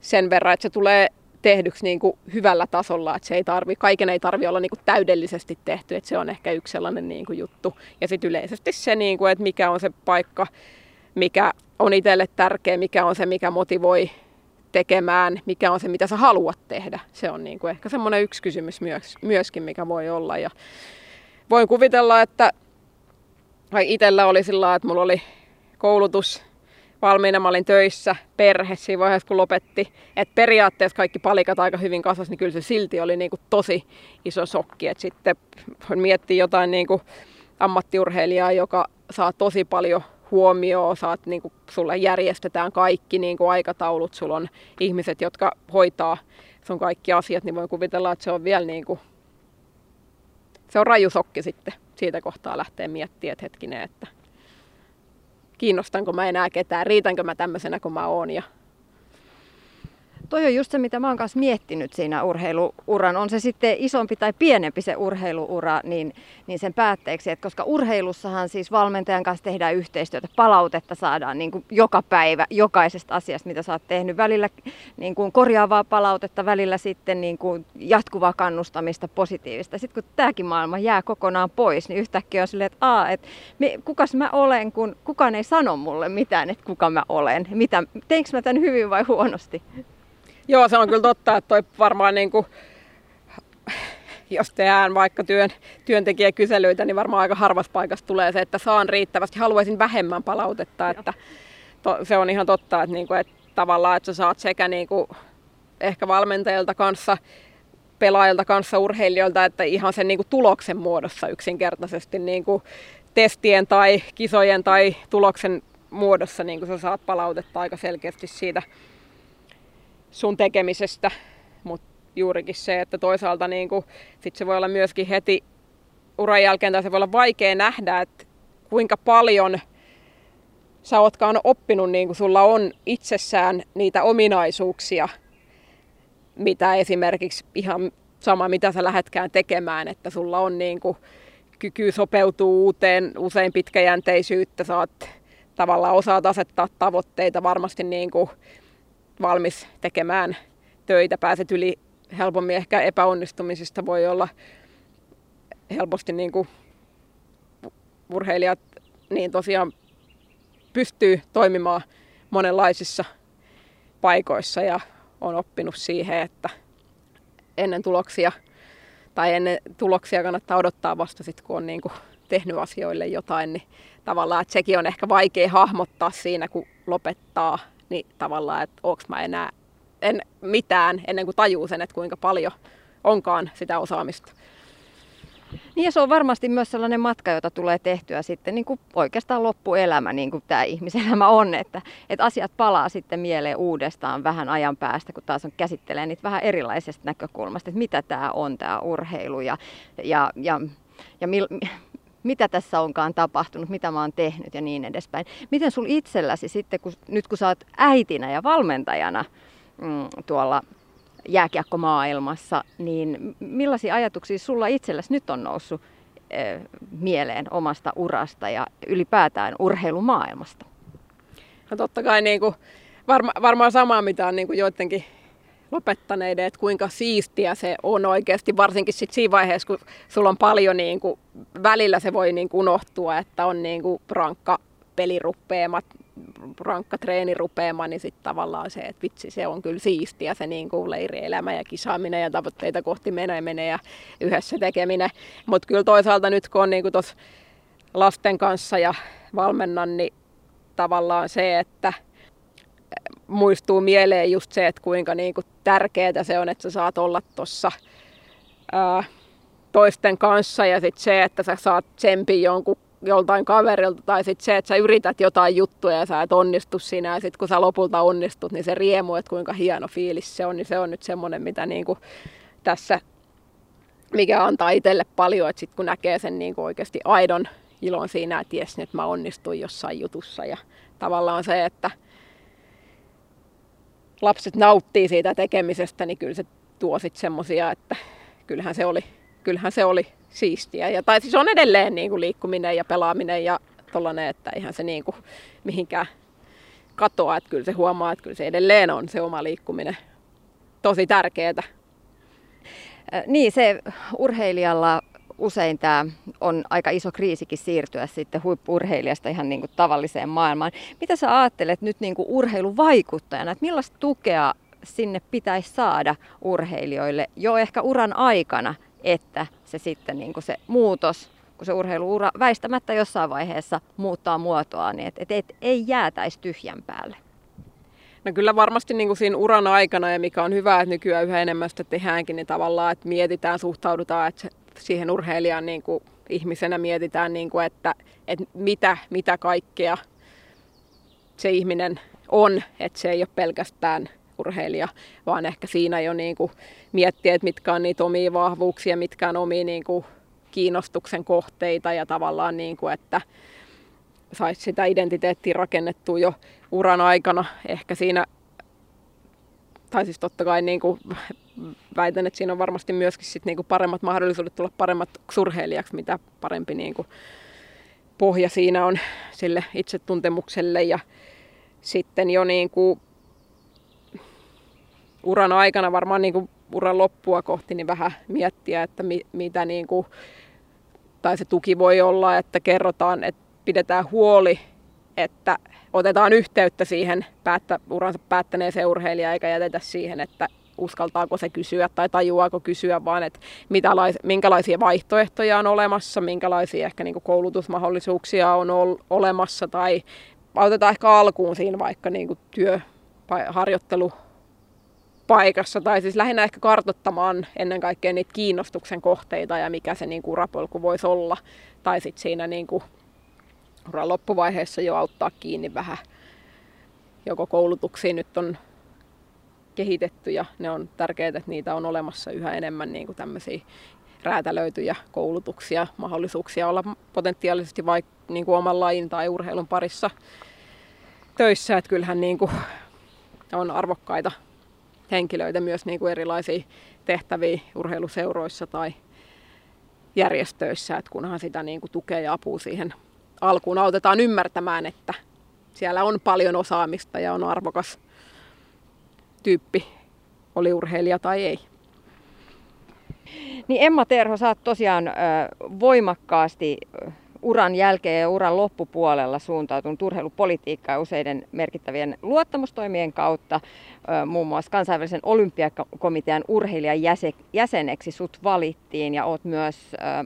sen verran, että se tulee tehdyksi niin kuin hyvällä tasolla, että se ei tarvi, kaiken ei tarvi olla niin kuin täydellisesti tehty, että se on ehkä yksi sellainen niin kuin juttu. Ja sitten yleisesti se, niin kuin, että mikä on se paikka, mikä on itselle tärkeä, mikä on se, mikä motivoi tekemään, mikä on se, mitä sä haluat tehdä. Se on niin kuin ehkä semmoinen yksi kysymys myös, myöskin, mikä voi olla. Ja voin kuvitella, että itsellä oli sillä että mulla oli koulutus valmiina, mä olin töissä, perhe siinä vaiheessa kun lopetti. Että periaatteessa kaikki palikat aika hyvin kasvas, niin kyllä se silti oli niin kuin tosi iso sokki. Että sitten miettii jotain niin kuin ammattiurheilijaa, joka saa tosi paljon huomioon, saat, niin kuin, sulle järjestetään kaikki niin kuin aikataulut, sulla on ihmiset, jotka hoitaa sun kaikki asiat, niin voin kuvitella, että se on vielä niin kuin, se on raju sokki sitten. Siitä kohtaa lähtee miettimään, että hetkinen, että kiinnostanko mä enää ketään, riitänkö mä tämmöisenä kuin mä oon ja Toi on just se, mitä mä oon kanssa miettinyt siinä urheiluuran. On se sitten isompi tai pienempi se urheiluura, niin, niin sen päätteeksi. Et koska urheilussahan siis valmentajan kanssa tehdään yhteistyötä, palautetta saadaan niin kuin joka päivä jokaisesta asiasta, mitä sä oot tehnyt. Välillä niin kuin korjaavaa palautetta, välillä sitten niin kuin jatkuvaa kannustamista, positiivista. Sitten kun tämäkin maailma jää kokonaan pois, niin yhtäkkiä on silleen, että et, kukas mä olen, kun kukaan ei sano mulle mitään, että kuka mä olen. Mitä, teinkö mä tämän hyvin vai huonosti? Joo, se on kyllä totta, että toi varmaan niin kuin, jos tehdään vaikka työn, työntekijäkyselyitä, niin varmaan aika harvassa paikassa tulee se, että saan riittävästi. Haluaisin vähemmän palautetta, että to, se on ihan totta, että, niin kuin, että tavallaan, että sä saat sekä niin kuin, ehkä valmentajilta kanssa, pelaajilta kanssa, urheilijoilta, että ihan sen niin kuin, tuloksen muodossa yksinkertaisesti niin kuin, testien tai kisojen tai tuloksen muodossa niin sä saat palautetta aika selkeästi siitä sun tekemisestä. Mutta juurikin se, että toisaalta niin kuin, sit se voi olla myöskin heti uran jälkeen, tai se voi olla vaikea nähdä, että kuinka paljon sä ootkaan oppinut, niin kuin sulla on itsessään niitä ominaisuuksia, mitä esimerkiksi ihan sama, mitä sä lähetkään tekemään, että sulla on niin kuin kyky sopeutua uuteen, usein pitkäjänteisyyttä, saat tavallaan osaat asettaa tavoitteita, varmasti niin kuin valmis tekemään töitä, pääset yli helpommin ehkä epäonnistumisista. Voi olla helposti niin kuin urheilijat niin tosiaan pystyy toimimaan monenlaisissa paikoissa ja on oppinut siihen, että ennen tuloksia tai ennen tuloksia kannattaa odottaa vasta sitten, kun on niin kuin tehnyt asioille jotain, niin tavallaan, että sekin on ehkä vaikea hahmottaa siinä, kun lopettaa, niin tavallaan, että onko mä enää en mitään ennen kuin tajuu sen, että kuinka paljon onkaan sitä osaamista. Niin ja se on varmasti myös sellainen matka, jota tulee tehtyä sitten niin kuin oikeastaan loppuelämä, niin kuin tämä ihmiselämä on, että, että asiat palaa sitten mieleen uudestaan vähän ajan päästä, kun taas on käsittelee niitä vähän erilaisesta näkökulmasta, että mitä tämä on tämä urheilu ja, ja, ja, ja mil, mitä tässä onkaan tapahtunut, mitä mä oon tehnyt ja niin edespäin. Miten sul itselläsi sitten, kun, nyt kun sä oot äitinä ja valmentajana mm, tuolla jääkiekkomaailmassa, niin millaisia ajatuksia sulla itselläsi nyt on noussut e, mieleen omasta urasta ja ylipäätään urheilumaailmasta? No totta kai niin kuin, varma, varmaan samaa, mitä on niin kuin joidenkin lopettaneiden, että kuinka siistiä se on oikeasti, varsinkin sit siinä vaiheessa, kun sulla on paljon, niin kuin, välillä se voi niin kuin unohtua, että on niin kuin rankka peliruppeemat, rankka treenirupeama, niin sitten tavallaan se, että vitsi, se on kyllä siistiä se niin kuin leirielämä ja kisaaminen ja tavoitteita kohti meneminen ja yhdessä tekeminen. Mutta kyllä toisaalta nyt kun on niin tuossa lasten kanssa ja valmennan, niin tavallaan se, että muistuu mieleen just se, että kuinka niin kuin tärkeää se on, että sä saat olla tuossa toisten kanssa ja sitten se, että sä saat tsempin jonkun joltain kaverilta tai sitten se, että sä yrität jotain juttuja ja sä et onnistu siinä ja sitten kun sä lopulta onnistut, niin se riemu, että kuinka hieno fiilis se on, niin se on nyt semmoinen, mitä niin kuin tässä, mikä antaa itselle paljon, että sitten kun näkee sen niin kuin oikeasti aidon ilon siinä, että jes, nyt mä onnistuin jossain jutussa ja tavallaan se, että lapset nauttii siitä tekemisestä, niin kyllä se tuo sitten semmoisia, että kyllähän se oli, kyllähän se oli siistiä. Ja, tai siis on edelleen niin kuin liikkuminen ja pelaaminen ja tollainen, että ihan se niin kuin mihinkään katoa, että kyllä se huomaa, että kyllä se edelleen on se oma liikkuminen tosi tärkeää. Niin, se urheilijalla usein tämä on aika iso kriisikin siirtyä sitten huippurheilijasta ihan niin kuin tavalliseen maailmaan. Mitä sä ajattelet nyt niin kuin urheiluvaikuttajana, että millaista tukea sinne pitäisi saada urheilijoille jo ehkä uran aikana, että se sitten niin kuin se muutos, kun se urheiluura väistämättä jossain vaiheessa muuttaa muotoa, niin että et, et, ei jäätäisi tyhjän päälle. No kyllä varmasti niin kuin siinä uran aikana, ja mikä on hyvä, että nykyään yhä enemmän sitä tehdäänkin, niin tavallaan, että mietitään, suhtaudutaan, että siihen urheilijaan niin kuin ihmisenä mietitään, niin kuin, että, että mitä, mitä kaikkea se ihminen on, että se ei ole pelkästään urheilija, vaan ehkä siinä jo niin kuin miettiä, että mitkä on niitä omia vahvuuksia, mitkä on omia niin kuin kiinnostuksen kohteita ja tavallaan, niin kuin, että saisi sitä identiteettiä rakennettua jo uran aikana. Ehkä siinä, tai siis totta kai niin kuin väitän, että siinä on varmasti myöskin sit niin kuin paremmat mahdollisuudet tulla paremmat surheilijaksi, mitä parempi niin kuin pohja siinä on sille itsetuntemukselle. Ja sitten jo niin kuin uran aikana varmaan niin kuin uran loppua kohti niin vähän miettiä, että mi, mitä niin kuin, tai se tuki voi olla, että kerrotaan, että pidetään huoli, että otetaan yhteyttä siihen päättä, uransa päättäneeseen urheilijaan eikä jätetä siihen, että uskaltaako se kysyä tai tajuaako kysyä, vaan että mitä lais, minkälaisia vaihtoehtoja on olemassa, minkälaisia ehkä niin koulutusmahdollisuuksia on ol, olemassa tai autetaan ehkä alkuun siinä vaikka niin työ, harjoittelu, paikassa, tai siis lähinnä ehkä kartottamaan ennen kaikkea niitä kiinnostuksen kohteita ja mikä se niin urapolku voisi olla. Tai sitten siinä niin kuin uran loppuvaiheessa jo auttaa kiinni vähän. Joko koulutuksiin nyt on kehitetty ja ne on tärkeää, että niitä on olemassa yhä enemmän niin kuin tämmöisiä räätälöityjä koulutuksia, mahdollisuuksia olla potentiaalisesti vaikka niin kuin oman lajin tai urheilun parissa töissä. Että kyllähän niin kuin on arvokkaita henkilöitä myös niin kuin erilaisia tehtäviä urheiluseuroissa tai järjestöissä, että kunhan sitä niin kuin tukea ja apua siihen alkuun autetaan ymmärtämään, että siellä on paljon osaamista ja on arvokas tyyppi, oli urheilija tai ei. Niin Emma Terho, sä oot tosiaan voimakkaasti uran jälkeen ja uran loppupuolella suuntautunut urheilupolitiikkaan useiden merkittävien luottamustoimien kautta. Muun muassa kansainvälisen olympiakomitean urheilijan jäseneksi sut valittiin ja oot myös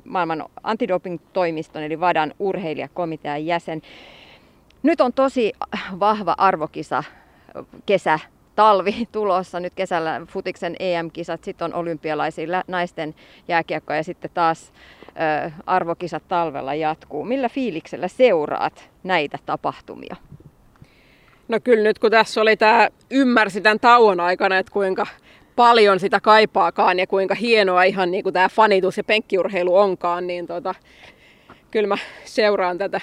maailman antidoping-toimiston eli VADAN urheilijakomitean jäsen. Nyt on tosi vahva arvokisa kesä talvi tulossa. Nyt kesällä futiksen EM-kisat, sitten on olympialaisia naisten jääkiekko ja sitten taas ö, arvokisat talvella jatkuu. Millä fiiliksellä seuraat näitä tapahtumia? No kyllä nyt kun tässä oli tämä, ymmärsi tämän tauon aikana, että kuinka paljon sitä kaipaakaan ja kuinka hienoa ihan niin kuin tämä fanitus ja penkkiurheilu onkaan, niin tota, kyllä mä seuraan tätä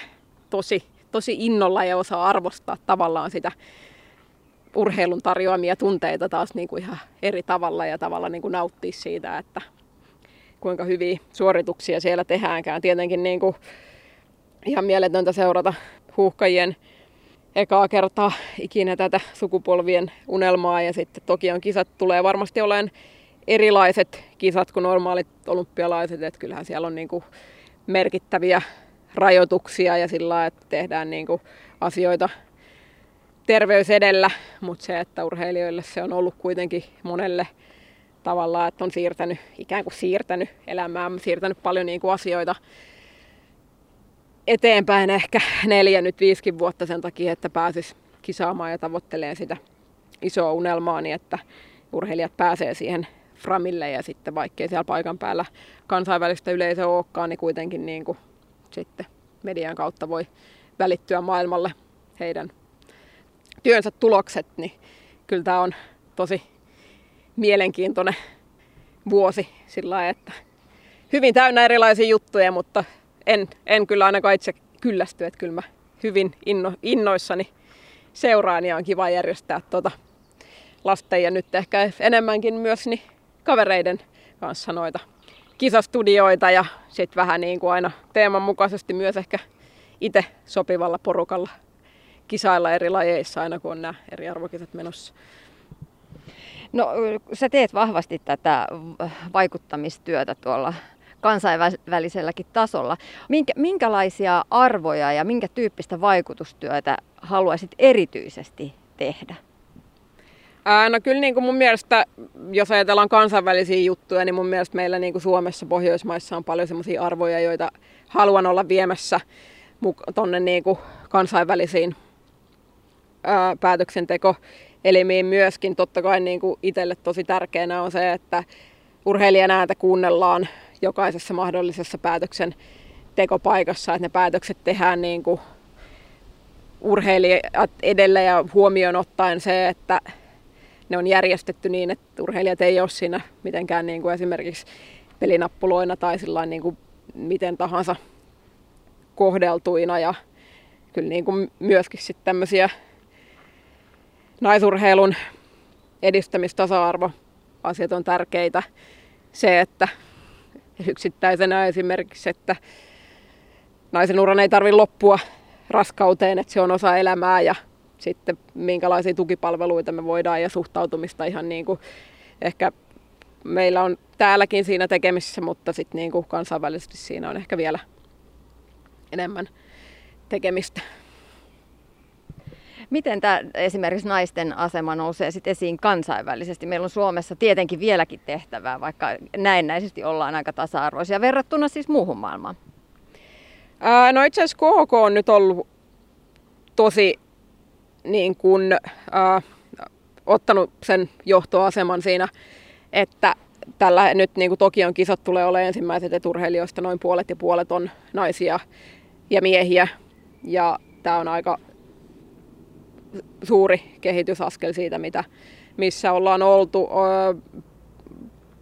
tosi, tosi innolla ja osaa arvostaa tavallaan sitä urheilun tarjoamia tunteita taas niin kuin ihan eri tavalla ja tavalla niin kuin nauttia siitä, että kuinka hyviä suorituksia siellä tehdäänkään. Tietenkin niin kuin ihan mieletöntä seurata huuhkajien ekaa kertaa ikinä tätä sukupolvien unelmaa ja sitten Tokion kisat tulee varmasti olemaan erilaiset kisat kuin normaalit olympialaiset, että kyllähän siellä on niin kuin merkittäviä rajoituksia ja sillä että tehdään niin kuin asioita terveys edellä, mutta se, että urheilijoille se on ollut kuitenkin monelle tavallaan, että on siirtänyt, ikään kuin siirtänyt elämää, siirtänyt paljon niin kuin asioita eteenpäin ehkä neljä, nyt viisikin vuotta sen takia, että pääsis kisaamaan ja tavoittelee sitä isoa unelmaa, niin että urheilijat pääsee siihen framille ja sitten vaikkei siellä paikan päällä kansainvälistä yleisöä olekaan, niin kuitenkin niin kuin sitten median kautta voi välittyä maailmalle heidän työnsä tulokset, niin kyllä tämä on tosi mielenkiintoinen vuosi sillä lailla, että hyvin täynnä erilaisia juttuja, mutta en, en kyllä ainakaan itse kyllästy, että kyllä mä hyvin inno, innoissani seuraan ja on kiva järjestää tuota lasten ja nyt ehkä enemmänkin myös niin kavereiden kanssa noita kisastudioita ja sitten vähän niin kuin aina teeman mukaisesti myös ehkä itse sopivalla porukalla kisailla eri lajeissa aina kun on nämä eri arvokisat menossa. No sä teet vahvasti tätä vaikuttamistyötä tuolla kansainväliselläkin tasolla. Minkä, minkälaisia arvoja ja minkä tyyppistä vaikutustyötä haluaisit erityisesti tehdä? Ää, no kyllä niin kuin mun mielestä, jos ajatellaan kansainvälisiä juttuja, niin mun mielestä meillä niin kuin Suomessa, Pohjoismaissa on paljon sellaisia arvoja, joita haluan olla viemässä tuonne niin kansainvälisiin ää, päätöksentekoelimiin myöskin. Totta kai niin kuin itselle tosi tärkeänä on se, että urheilijan ääntä kuunnellaan jokaisessa mahdollisessa päätöksentekopaikassa, että ne päätökset tehdään niin kuin urheilijat edellä ja huomioon ottaen se, että ne on järjestetty niin, että urheilijat ei ole siinä mitenkään niin kuin esimerkiksi pelinappuloina tai niin kuin miten tahansa kohdeltuina ja kyllä niin kuin myöskin sitten tämmöisiä naisurheilun edistämistasa-arvo asiat on tärkeitä. Se, että yksittäisenä esimerkiksi, että naisen uran ei tarvitse loppua raskauteen, että se on osa elämää ja sitten minkälaisia tukipalveluita me voidaan ja suhtautumista ihan niin kuin ehkä meillä on täälläkin siinä tekemisissä, mutta sitten niin kuin kansainvälisesti siinä on ehkä vielä enemmän tekemistä. Miten tämä esimerkiksi naisten asema nousee sit esiin kansainvälisesti? Meillä on Suomessa tietenkin vieläkin tehtävää, vaikka näennäisesti ollaan aika tasa-arvoisia verrattuna siis muuhun maailmaan. Ää, no itse asiassa KHK on nyt ollut tosi niin kun, ää, ottanut sen johtoaseman siinä, että tällä nyt niin kuin Tokion kisat tulee olemaan ensimmäiset, että urheilijoista noin puolet ja puolet on naisia ja miehiä Ja tämä on aika suuri kehitysaskel siitä, mitä, missä ollaan oltu.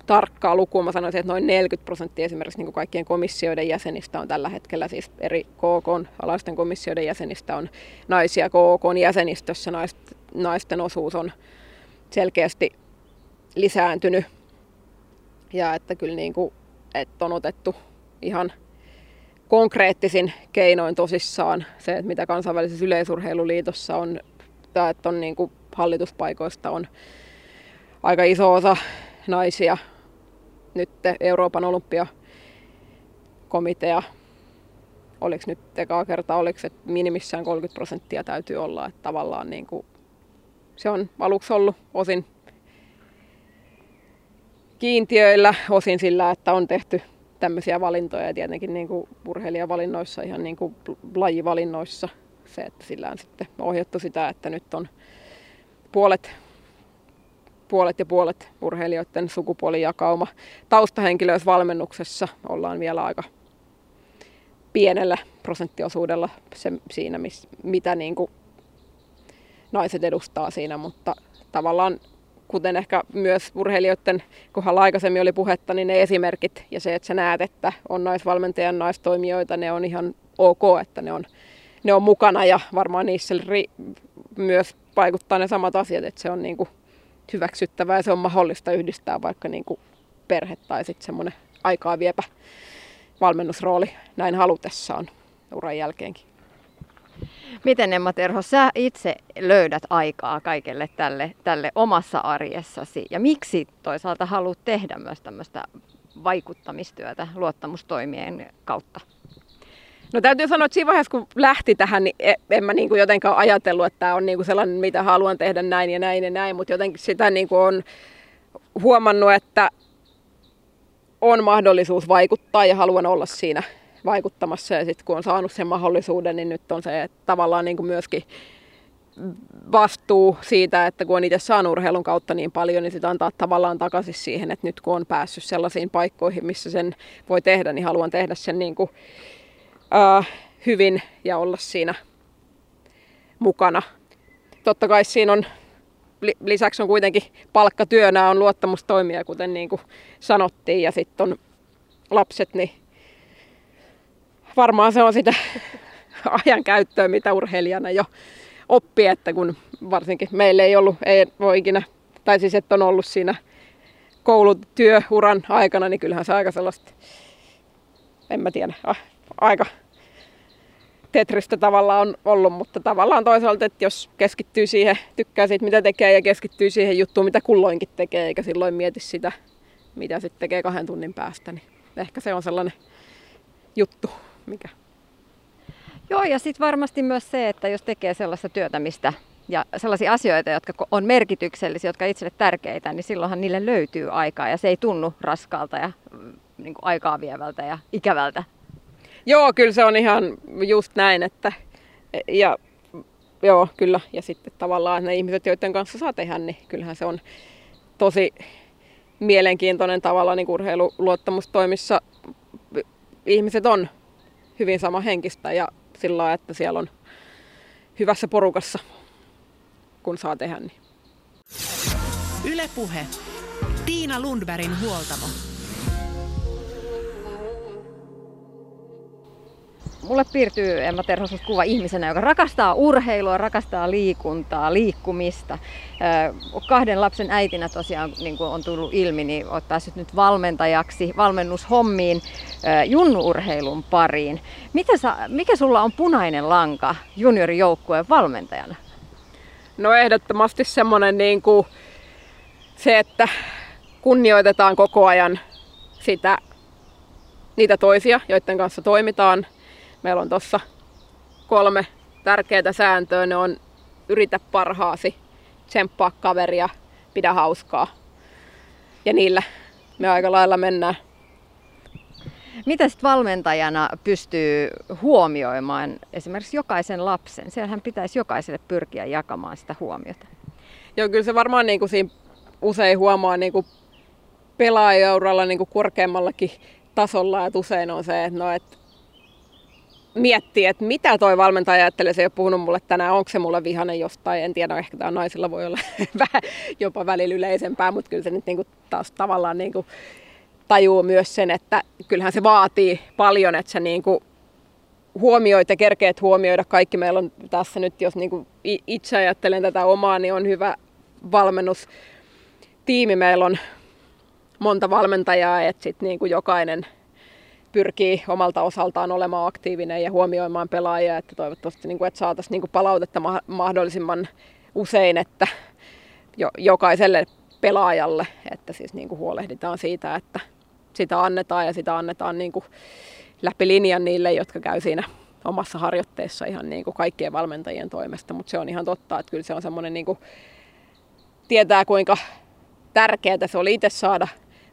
Tarkkaa lukua mä sanoisin, että noin 40 prosenttia esimerkiksi niin kaikkien komissioiden jäsenistä on tällä hetkellä, siis eri KK alaisten komissioiden jäsenistä on naisia. KK jäsenistössä naisten osuus on selkeästi lisääntynyt. Ja että kyllä niin kuin, että on otettu ihan konkreettisin keinoin tosissaan se, että mitä kansainvälisessä yleisurheiluliitossa on, tai että on niin kuin hallituspaikoista on aika iso osa naisia. Nyt Euroopan olympiakomitea, oliko nyt ekaa kertaa, oliko se minimissään 30 prosenttia täytyy olla, että tavallaan niin kuin se on aluksi ollut osin kiintiöillä, osin sillä, että on tehty tämmöisiä valintoja ja tietenkin niin kuin urheilijavalinnoissa, ihan niin kuin lajivalinnoissa se, että sillä on sitten ohjattu sitä, että nyt on puolet, puolet ja puolet urheilijoiden sukupuolijakauma. Taustahenkilöissä valmennuksessa ollaan vielä aika pienellä prosenttiosuudella se, siinä, miss, mitä niin kuin naiset edustaa siinä, mutta tavallaan kuten ehkä myös urheilijoiden kohdalla aikaisemmin oli puhetta, niin ne esimerkit ja se, että sä näet, että on naisvalmentajan naistoimijoita, ne on ihan ok, että ne on, ne on mukana ja varmaan niissä ri- myös vaikuttaa ne samat asiat, että se on niin kuin hyväksyttävää ja se on mahdollista yhdistää vaikka niin kuin perhe tai sitten semmoinen aikaa viepä valmennusrooli näin halutessaan uran jälkeenkin. Miten Emma Terho, sä itse löydät aikaa kaikelle tälle, tälle omassa arjessasi ja miksi toisaalta haluat tehdä myös tämmöistä vaikuttamistyötä luottamustoimien kautta? No täytyy sanoa, että siinä vaiheessa kun lähti tähän, niin e, en mä niin kuin jotenkaan ajatellut, että tämä on niin kuin sellainen, mitä haluan tehdä näin ja näin ja näin, mutta jotenkin sitä niin kuin on huomannut, että on mahdollisuus vaikuttaa ja haluan olla siinä vaikuttamassa. Ja sitten kun on saanut sen mahdollisuuden, niin nyt on se että tavallaan niin kuin myöskin vastuu siitä, että kun on itse saanut urheilun kautta niin paljon, niin sitä antaa tavallaan takaisin siihen, että nyt kun on päässyt sellaisiin paikkoihin, missä sen voi tehdä, niin haluan tehdä sen niin kuin, ää, hyvin ja olla siinä mukana. Totta kai siinä on lisäksi on kuitenkin palkkatyönä on luottamustoimia, kuten niin kuin sanottiin, ja sitten on lapset, niin varmaan se on sitä [LAUGHS] ajan käyttöä, mitä urheilijana jo oppii, että kun varsinkin meillä ei ollut, ei voi ikinä, tai siis että on ollut siinä koulutyöuran aikana, niin kyllähän se aika sellaista, en mä tiedä, aika tetristä tavallaan on ollut, mutta tavallaan toisaalta, että jos keskittyy siihen, tykkää siitä mitä tekee ja keskittyy siihen juttuun, mitä kulloinkin tekee, eikä silloin mieti sitä, mitä sitten tekee kahden tunnin päästä, niin ehkä se on sellainen juttu mikä. Joo, ja sitten varmasti myös se, että jos tekee sellaista työtä, mistä ja sellaisia asioita, jotka on merkityksellisiä, jotka itselle tärkeitä, niin silloinhan niille löytyy aikaa ja se ei tunnu raskaalta ja mm, niin kuin aikaa vievältä ja ikävältä. Joo, kyllä se on ihan just näin, että ja joo, kyllä. Ja sitten tavallaan ne ihmiset, joiden kanssa saa tehdä, niin kyllähän se on tosi mielenkiintoinen tavalla niin urheiluluottamustoimissa ihmiset on hyvin sama henkistä ja sillä lailla, että siellä on hyvässä porukassa, kun saa tehdä niin. Ylepuhe. Tiina Lundbergin huoltamo. Mulle piirtyy Emma Terhosus kuva ihmisenä, joka rakastaa urheilua, rakastaa liikuntaa, liikkumista. Kahden lapsen äitinä tosiaan, niin kuin on tullut ilmi, niin olet päässyt nyt valmentajaksi, valmennushommiin, junnuurheilun pariin. Mitä sä, mikä sulla on punainen lanka juniorijoukkueen valmentajana? No ehdottomasti semmoinen niin kuin se, että kunnioitetaan koko ajan sitä, niitä toisia, joiden kanssa toimitaan – Meillä on tuossa kolme tärkeää sääntöä. Ne on yritä parhaasi, tsemppaa kaveria, pidä hauskaa. Ja niillä me aika lailla mennään. Mitä sitten valmentajana pystyy huomioimaan esimerkiksi jokaisen lapsen? Siellähän pitäisi jokaiselle pyrkiä jakamaan sitä huomiota. Joo, kyllä se varmaan niin kuin siinä usein huomaa niin kuin pelaajauralla niin kuin korkeammallakin tasolla, että usein on se, että, no, että miettii, että mitä toi valmentaja ajattelee, se ei ole puhunut mulle tänään, onko se mulle vihanen jostain, en tiedä, ehkä tämä naisilla voi olla [LAUGHS] vähän jopa välillä yleisempää, mutta kyllä se nyt niinku taas tavallaan niinku tajuu myös sen, että kyllähän se vaatii paljon, että sä niinku huomioit ja kerkeet huomioida kaikki. Meillä on tässä nyt, jos niinku itse ajattelen tätä omaa, niin on hyvä valmennustiimi. Meillä on monta valmentajaa, että sitten niinku jokainen pyrkii omalta osaltaan olemaan aktiivinen ja huomioimaan pelaajia, että toivottavasti niin kuin, että saataisiin niin kuin palautetta mahdollisimman usein, että jo, jokaiselle pelaajalle, että siis niin kuin huolehditaan siitä, että sitä annetaan ja sitä annetaan niin kuin läpi linjan niille, jotka käy siinä omassa harjoitteessa ihan niin kuin kaikkien valmentajien toimesta, mutta se on ihan totta, että kyllä se on semmoinen niin kuin, tietää kuinka tärkeää se oli itse saada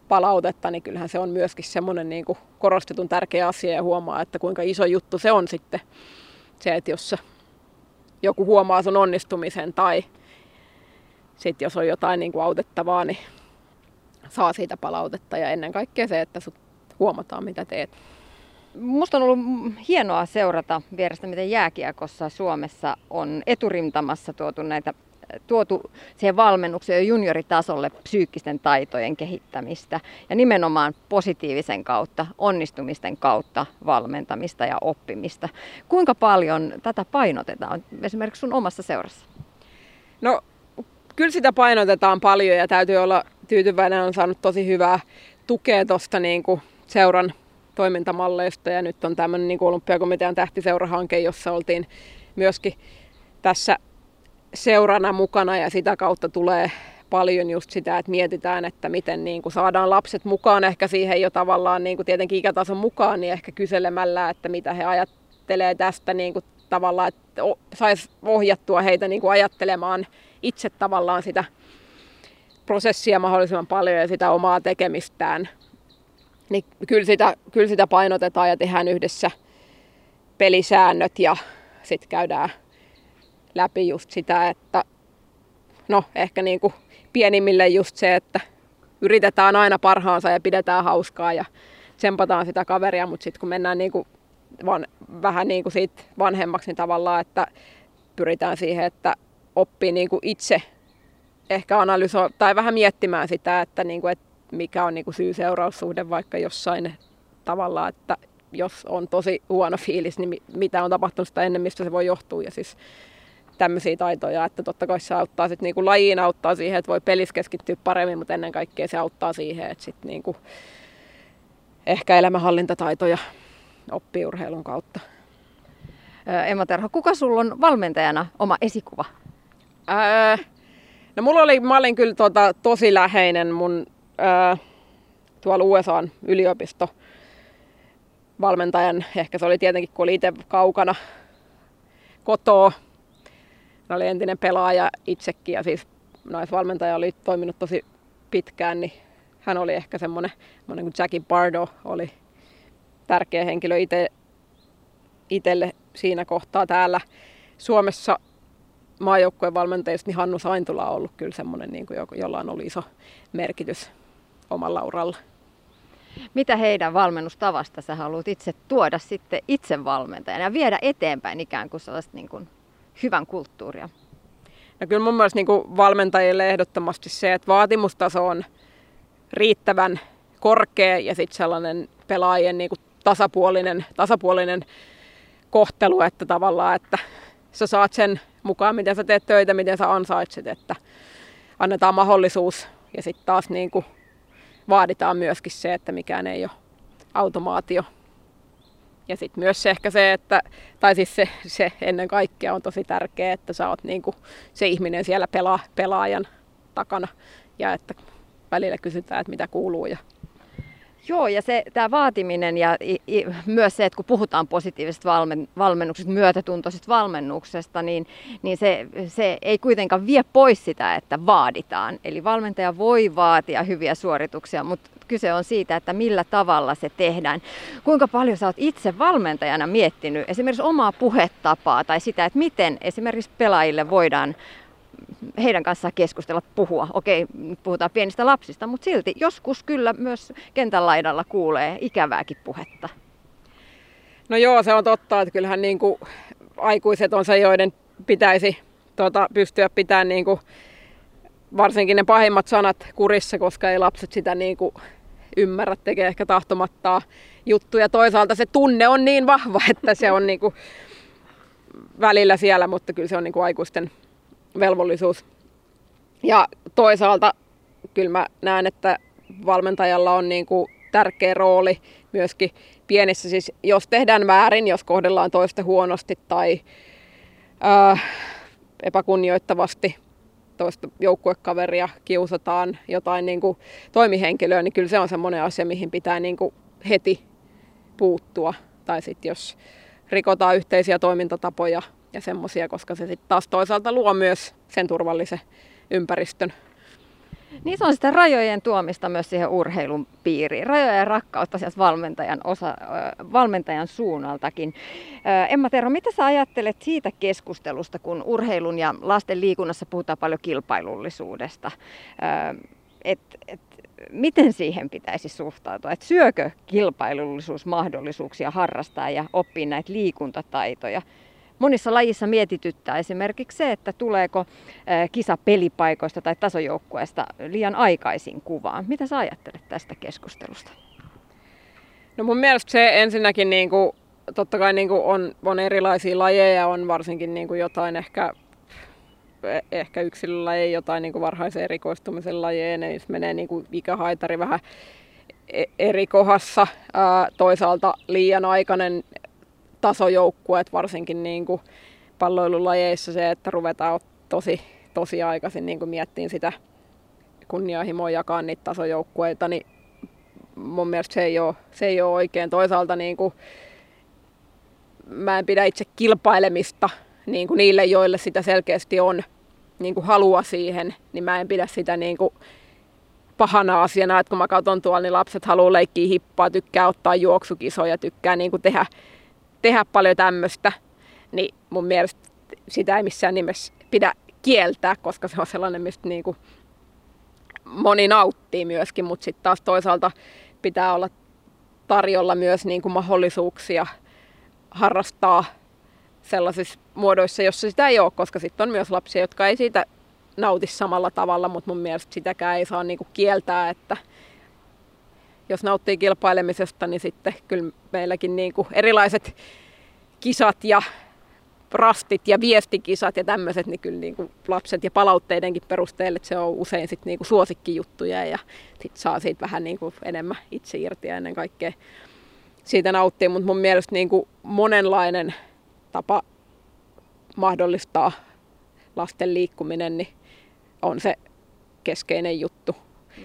palautetta, niin kyllähän se on myöskin semmoinen niin kuin korostetun tärkeä asia ja huomaa, että kuinka iso juttu se on sitten se, että jos joku huomaa sun onnistumisen tai sitten jos on jotain niin kuin autettavaa, niin saa siitä palautetta ja ennen kaikkea se, että sut huomataan mitä teet. Musta on ollut hienoa seurata vierestä, miten jääkiekossa Suomessa on eturintamassa tuotu näitä tuotu siihen valmennukseen junioritasolle psyykkisten taitojen kehittämistä ja nimenomaan positiivisen kautta, onnistumisten kautta valmentamista ja oppimista. Kuinka paljon tätä painotetaan esimerkiksi sun omassa seurassa? No kyllä sitä painotetaan paljon ja täytyy olla tyytyväinen, on saanut tosi hyvää tukea tuosta niin seuran toimintamalleista ja nyt on tämmöinen niin olympiakomitean tähtiseurahanke, jossa oltiin myöskin tässä seurana mukana ja sitä kautta tulee paljon just sitä, että mietitään, että miten niin kuin saadaan lapset mukaan ehkä siihen jo tavallaan niin kuin tietenkin ikätason mukaan, niin ehkä kyselemällä, että mitä he ajattelee tästä niin kuin tavallaan, että saisi ohjattua heitä niin kuin ajattelemaan itse tavallaan sitä prosessia mahdollisimman paljon ja sitä omaa tekemistään. Niin kyllä sitä, kyllä sitä painotetaan ja tehdään yhdessä pelisäännöt ja sitten käydään läpi just sitä, että no ehkä niin kuin pienimmille just se, että yritetään aina parhaansa ja pidetään hauskaa ja tsempataan sitä kaveria, mutta sitten kun mennään niin kuin van, vähän niin kuin siitä vanhemmaksi niin tavallaan, että pyritään siihen, että oppii niin kuin itse ehkä analysoi tai vähän miettimään sitä, että, niin kuin, että mikä on niin syy-seuraussuhde vaikka jossain tavalla, että jos on tosi huono fiilis, niin mitä on tapahtunut sitä ennen, mistä se voi johtua. Ja siis tämmöisiä taitoja, että totta kai se auttaa sitten niinku lajiin auttaa siihen, että voi pelissä keskittyä paremmin, mutta ennen kaikkea se auttaa siihen, että sitten niinku ehkä elämänhallintataitoja oppii urheilun kautta. Emma Terho, kuka sulla on valmentajana oma esikuva? Ää, no mulla oli, mä olin kyllä tota, tosi läheinen mun ää, tuolla USAn yliopisto valmentajan, ehkä se oli tietenkin, kun oli itse kaukana kotoa, hän oli entinen pelaaja itsekin ja siis naisvalmentaja oli toiminut tosi pitkään, niin hän oli ehkä semmoinen, semmoinen kuin Jackie Bardo oli tärkeä henkilö itse, itselle siinä kohtaa täällä Suomessa maajoukkueen valmentajista, niin Hannu Saintula on ollut kyllä semmoinen, niin kuin, jolla on ollut iso merkitys omalla uralla. Mitä heidän valmennustavasta sä haluat itse tuoda sitten itse valmentajana ja viedä eteenpäin ikään kuin sellaista niin kuin hyvän kulttuuria? No kyllä mun mielestä niin valmentajille ehdottomasti se, että vaatimustaso on riittävän korkea ja sitten sellainen pelaajien niin tasapuolinen, tasapuolinen kohtelu, että tavallaan, että sä saat sen mukaan, miten sä teet töitä, miten sä ansaitset, että annetaan mahdollisuus ja sitten taas niin kuin vaaditaan myöskin se, että mikään ei ole automaatio ja sitten myös se ehkä se, että, tai siis se, se ennen kaikkea on tosi tärkeää, että sä oot niinku se ihminen siellä pelaa, pelaajan takana ja että välillä kysytään, että mitä kuuluu ja Joo, ja tämä vaatiminen ja i, i, myös se, että kun puhutaan positiivisesta valmen, valmennuksesta, myötätuntoisesta valmennuksesta, niin, niin se, se ei kuitenkaan vie pois sitä, että vaaditaan. Eli valmentaja voi vaatia hyviä suorituksia, mutta kyse on siitä, että millä tavalla se tehdään. Kuinka paljon sä oot itse valmentajana miettinyt esimerkiksi omaa puhetapaa tai sitä, että miten esimerkiksi pelaajille voidaan heidän kanssaan keskustella, puhua. Okei, puhutaan pienistä lapsista, mutta silti joskus kyllä myös kentän laidalla kuulee ikävääkin puhetta. No joo, se on totta, että kyllähän niin kuin aikuiset on se, joiden pitäisi tuota, pystyä pitämään niin kuin, varsinkin ne pahimmat sanat kurissa, koska ei lapset sitä niin kuin, ymmärrä, tekee ehkä tahtomattaa juttuja. Toisaalta se tunne on niin vahva, [LAUGHS] että se on niin kuin, välillä siellä, mutta kyllä se on niin kuin, aikuisten velvollisuus. Ja toisaalta kyllä mä näen, että valmentajalla on niin kuin, tärkeä rooli myöskin pienissä, siis jos tehdään väärin, jos kohdellaan toista huonosti tai ää, epäkunnioittavasti toista joukkuekaveria, kiusataan jotain niin kuin toimihenkilöä, niin kyllä se on semmoinen asia, mihin pitää niin kuin heti puuttua. Tai sitten jos rikotaan yhteisiä toimintatapoja ja semmoisia, koska se sitten taas toisaalta luo myös sen turvallisen ympäristön niin se on sitä rajojen tuomista myös siihen urheilun piiriin. Rajoja ja rakkautta sieltä valmentajan, osa, valmentajan suunnaltakin. Emma Terho, mitä sä ajattelet siitä keskustelusta, kun urheilun ja lasten liikunnassa puhutaan paljon kilpailullisuudesta? Et, et, miten siihen pitäisi suhtautua? Et syökö kilpailullisuus mahdollisuuksia harrastaa ja oppia näitä liikuntataitoja? Monissa lajissa mietityttää esimerkiksi se, että tuleeko kisa pelipaikoista tai tasojoukkueesta liian aikaisin kuvaan. Mitä sä ajattelet tästä keskustelusta? No mun mielestä se ensinnäkin niin kuin, totta kai niin kuin on, on erilaisia lajeja, on varsinkin niin kuin jotain ehkä e, ehkä yksilölajeja, jotain niin kuin varhaisen erikoistumisen lajeja, ne menee niin kuin ikähaitari vähän e, eri kohdassa. toisaalta liian aikainen tasojoukkueet, varsinkin niin kuin palloilulajeissa se, että ruvetaan tosi, tosi aikaisin niin miettiin sitä kunnianhimoa jakaa niitä tasojoukkueita, niin mun mielestä se ei ole, se ei ole oikein. Toisaalta niin kuin, mä en pidä itse kilpailemista niin kuin niille, joille sitä selkeästi on niin kuin halua siihen, niin mä en pidä sitä niin kuin pahana asiana, että kun mä katson tuolla, niin lapset haluaa leikkiä hippaa, tykkää ottaa juoksukisoja, tykkää niin kuin tehdä tehdä paljon tämmöistä, niin mun mielestä sitä ei missään nimessä pidä kieltää, koska se on sellainen, mistä niin kuin moni nauttii myöskin, mutta sitten taas toisaalta pitää olla tarjolla myös niin kuin mahdollisuuksia harrastaa sellaisissa muodoissa, jossa sitä ei ole, koska sitten on myös lapsia, jotka ei siitä nauti samalla tavalla, mutta mun mielestä sitäkään ei saa niin kuin kieltää, että jos nauttii kilpailemisesta, niin sitten kyllä meilläkin niin kuin erilaiset kisat ja rastit ja viestikisat ja tämmöiset, niin kyllä niin kuin lapset ja palautteidenkin perusteella, että se on usein sitten niin kuin suosikkijuttuja ja sit saa siitä vähän niin kuin enemmän itse irti ja ennen kaikkea siitä nauttii, mutta mun mielestä niin kuin monenlainen tapa mahdollistaa lasten liikkuminen niin on se keskeinen juttu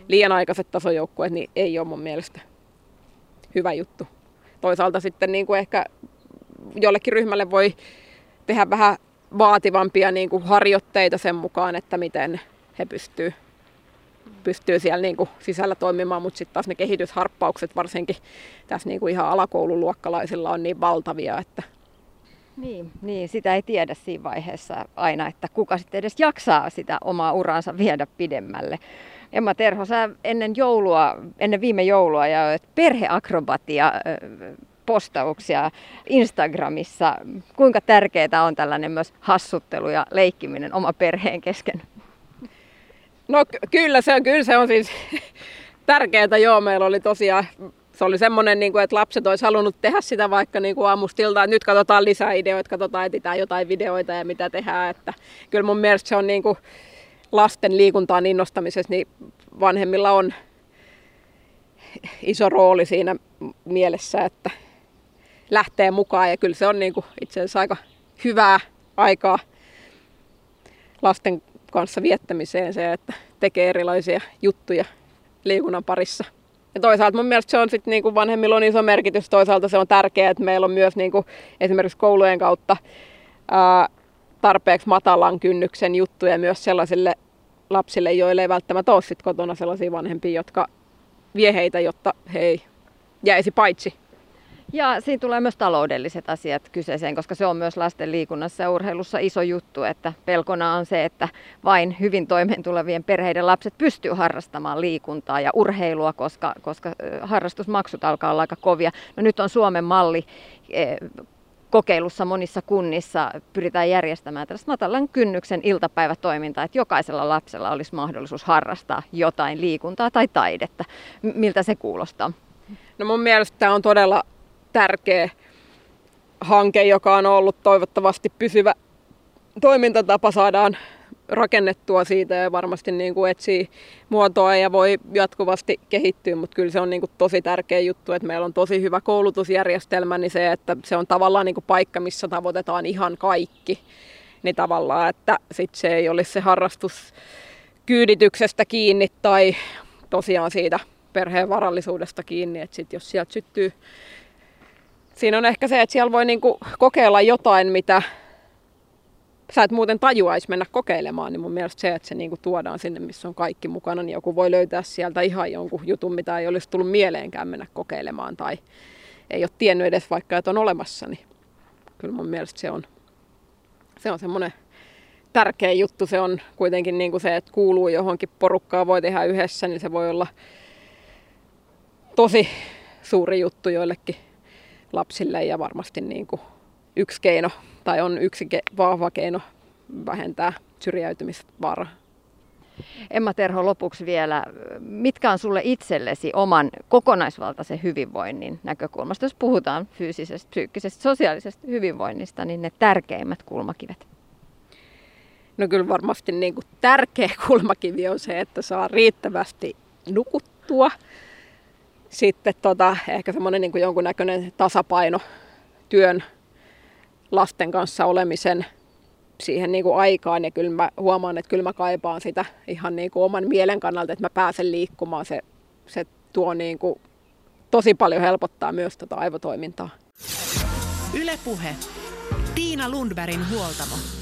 liian aikaiset tasojoukkueet niin ei ole mun mielestä hyvä juttu. Toisaalta sitten niin kuin ehkä jollekin ryhmälle voi tehdä vähän vaativampia niin kuin harjoitteita sen mukaan, että miten he pystyy, pystyy siellä niin kuin sisällä toimimaan, mutta sitten taas ne kehitysharppaukset varsinkin tässä niin kuin ihan alakoululuokkalaisilla on niin valtavia, että niin, niin, sitä ei tiedä siinä vaiheessa aina, että kuka sitten edes jaksaa sitä omaa uraansa viedä pidemmälle. Emma Terho, sä ennen joulua, ennen viime joulua ja perheakrobatia postauksia Instagramissa. Kuinka tärkeää on tällainen myös hassuttelu ja leikkiminen oma perheen kesken? No kyllä se on, kyllä se on siis [LAUGHS] tärkeää. Joo, meillä oli tosiaan se oli semmoinen, niin kuin, että lapset olisi halunnut tehdä sitä vaikka niin kuin aamustilta, että nyt katsotaan lisää ideoita, katsotaan, etsitään jotain videoita ja mitä tehdään. Että kyllä mun mielestä se on niin kuin, lasten liikuntaan innostamisessa, niin vanhemmilla on iso rooli siinä mielessä, että lähtee mukaan. Ja kyllä se on niin kuin itse asiassa aika hyvää aikaa lasten kanssa viettämiseen se, että tekee erilaisia juttuja liikunnan parissa. Ja toisaalta mun mielestä se on sitten niin kuin vanhemmilla on iso merkitys. Toisaalta se on tärkeää, että meillä on myös niin kuin esimerkiksi koulujen kautta ää, tarpeeksi matalan kynnyksen juttuja myös sellaisille lapsille, joille ei välttämättä ole sit kotona sellaisia vanhempia, jotka vie heitä, jotta he ei jäisi paitsi. Ja siinä tulee myös taloudelliset asiat kyseeseen, koska se on myös lasten liikunnassa ja urheilussa iso juttu, että pelkona on se, että vain hyvin toimeentulevien perheiden lapset pystyy harrastamaan liikuntaa ja urheilua, koska, koska harrastusmaksut alkaa olla aika kovia. No nyt on Suomen malli e, kokeilussa monissa kunnissa pyritään järjestämään tällaista matalan kynnyksen iltapäivätoimintaa, että jokaisella lapsella olisi mahdollisuus harrastaa jotain liikuntaa tai taidetta. Miltä se kuulostaa? No mun mielestä tämä on todella tärkeä hanke, joka on ollut toivottavasti pysyvä toimintatapa. Saadaan rakennettua siitä ja varmasti niin kuin etsii muotoa ja voi jatkuvasti kehittyä, mutta kyllä se on niin kuin tosi tärkeä juttu, että meillä on tosi hyvä koulutusjärjestelmä, niin se, että se on tavallaan niin kuin paikka, missä tavoitetaan ihan kaikki, niin tavallaan, että sit se ei olisi se harrastus kyydityksestä kiinni tai tosiaan siitä perheen varallisuudesta kiinni, että sit jos sieltä syttyy siinä on ehkä se, että siellä voi niinku kokeilla jotain, mitä sä et muuten tajuaisi mennä kokeilemaan, niin mun mielestä se, että se niinku tuodaan sinne, missä on kaikki mukana, niin joku voi löytää sieltä ihan jonkun jutun, mitä ei olisi tullut mieleenkään mennä kokeilemaan tai ei ole tiennyt edes vaikka, että on olemassa, niin kyllä mun mielestä se on, se on semmoinen tärkeä juttu. Se on kuitenkin niin kuin se, että kuuluu johonkin porukkaan, voi tehdä yhdessä, niin se voi olla tosi suuri juttu joillekin lapsille ja varmasti niin kuin yksi keino tai on yksi ke- vahva keino vähentää syrjäytymisvaaraa. Emma Terho, lopuksi vielä, mitkä on sulle itsellesi oman kokonaisvaltaisen hyvinvoinnin näkökulmasta, jos puhutaan fyysisestä, psyykkisestä, sosiaalisesta hyvinvoinnista, niin ne tärkeimmät kulmakivet? No kyllä varmasti niin kuin tärkeä kulmakivi on se, että saa riittävästi nukuttua – sitten tota, ehkä semmoinen niin jonkunnäköinen tasapaino työn, lasten kanssa olemisen siihen niin kuin aikaan. Ja kyllä mä huomaan, että kyllä mä kaipaan sitä ihan niin kuin oman mielen kannalta, että mä pääsen liikkumaan. Se, se tuo niin kuin tosi paljon helpottaa myös tota aivotoimintaa. Ylepuhe. Tiina Lundbergin huoltamo.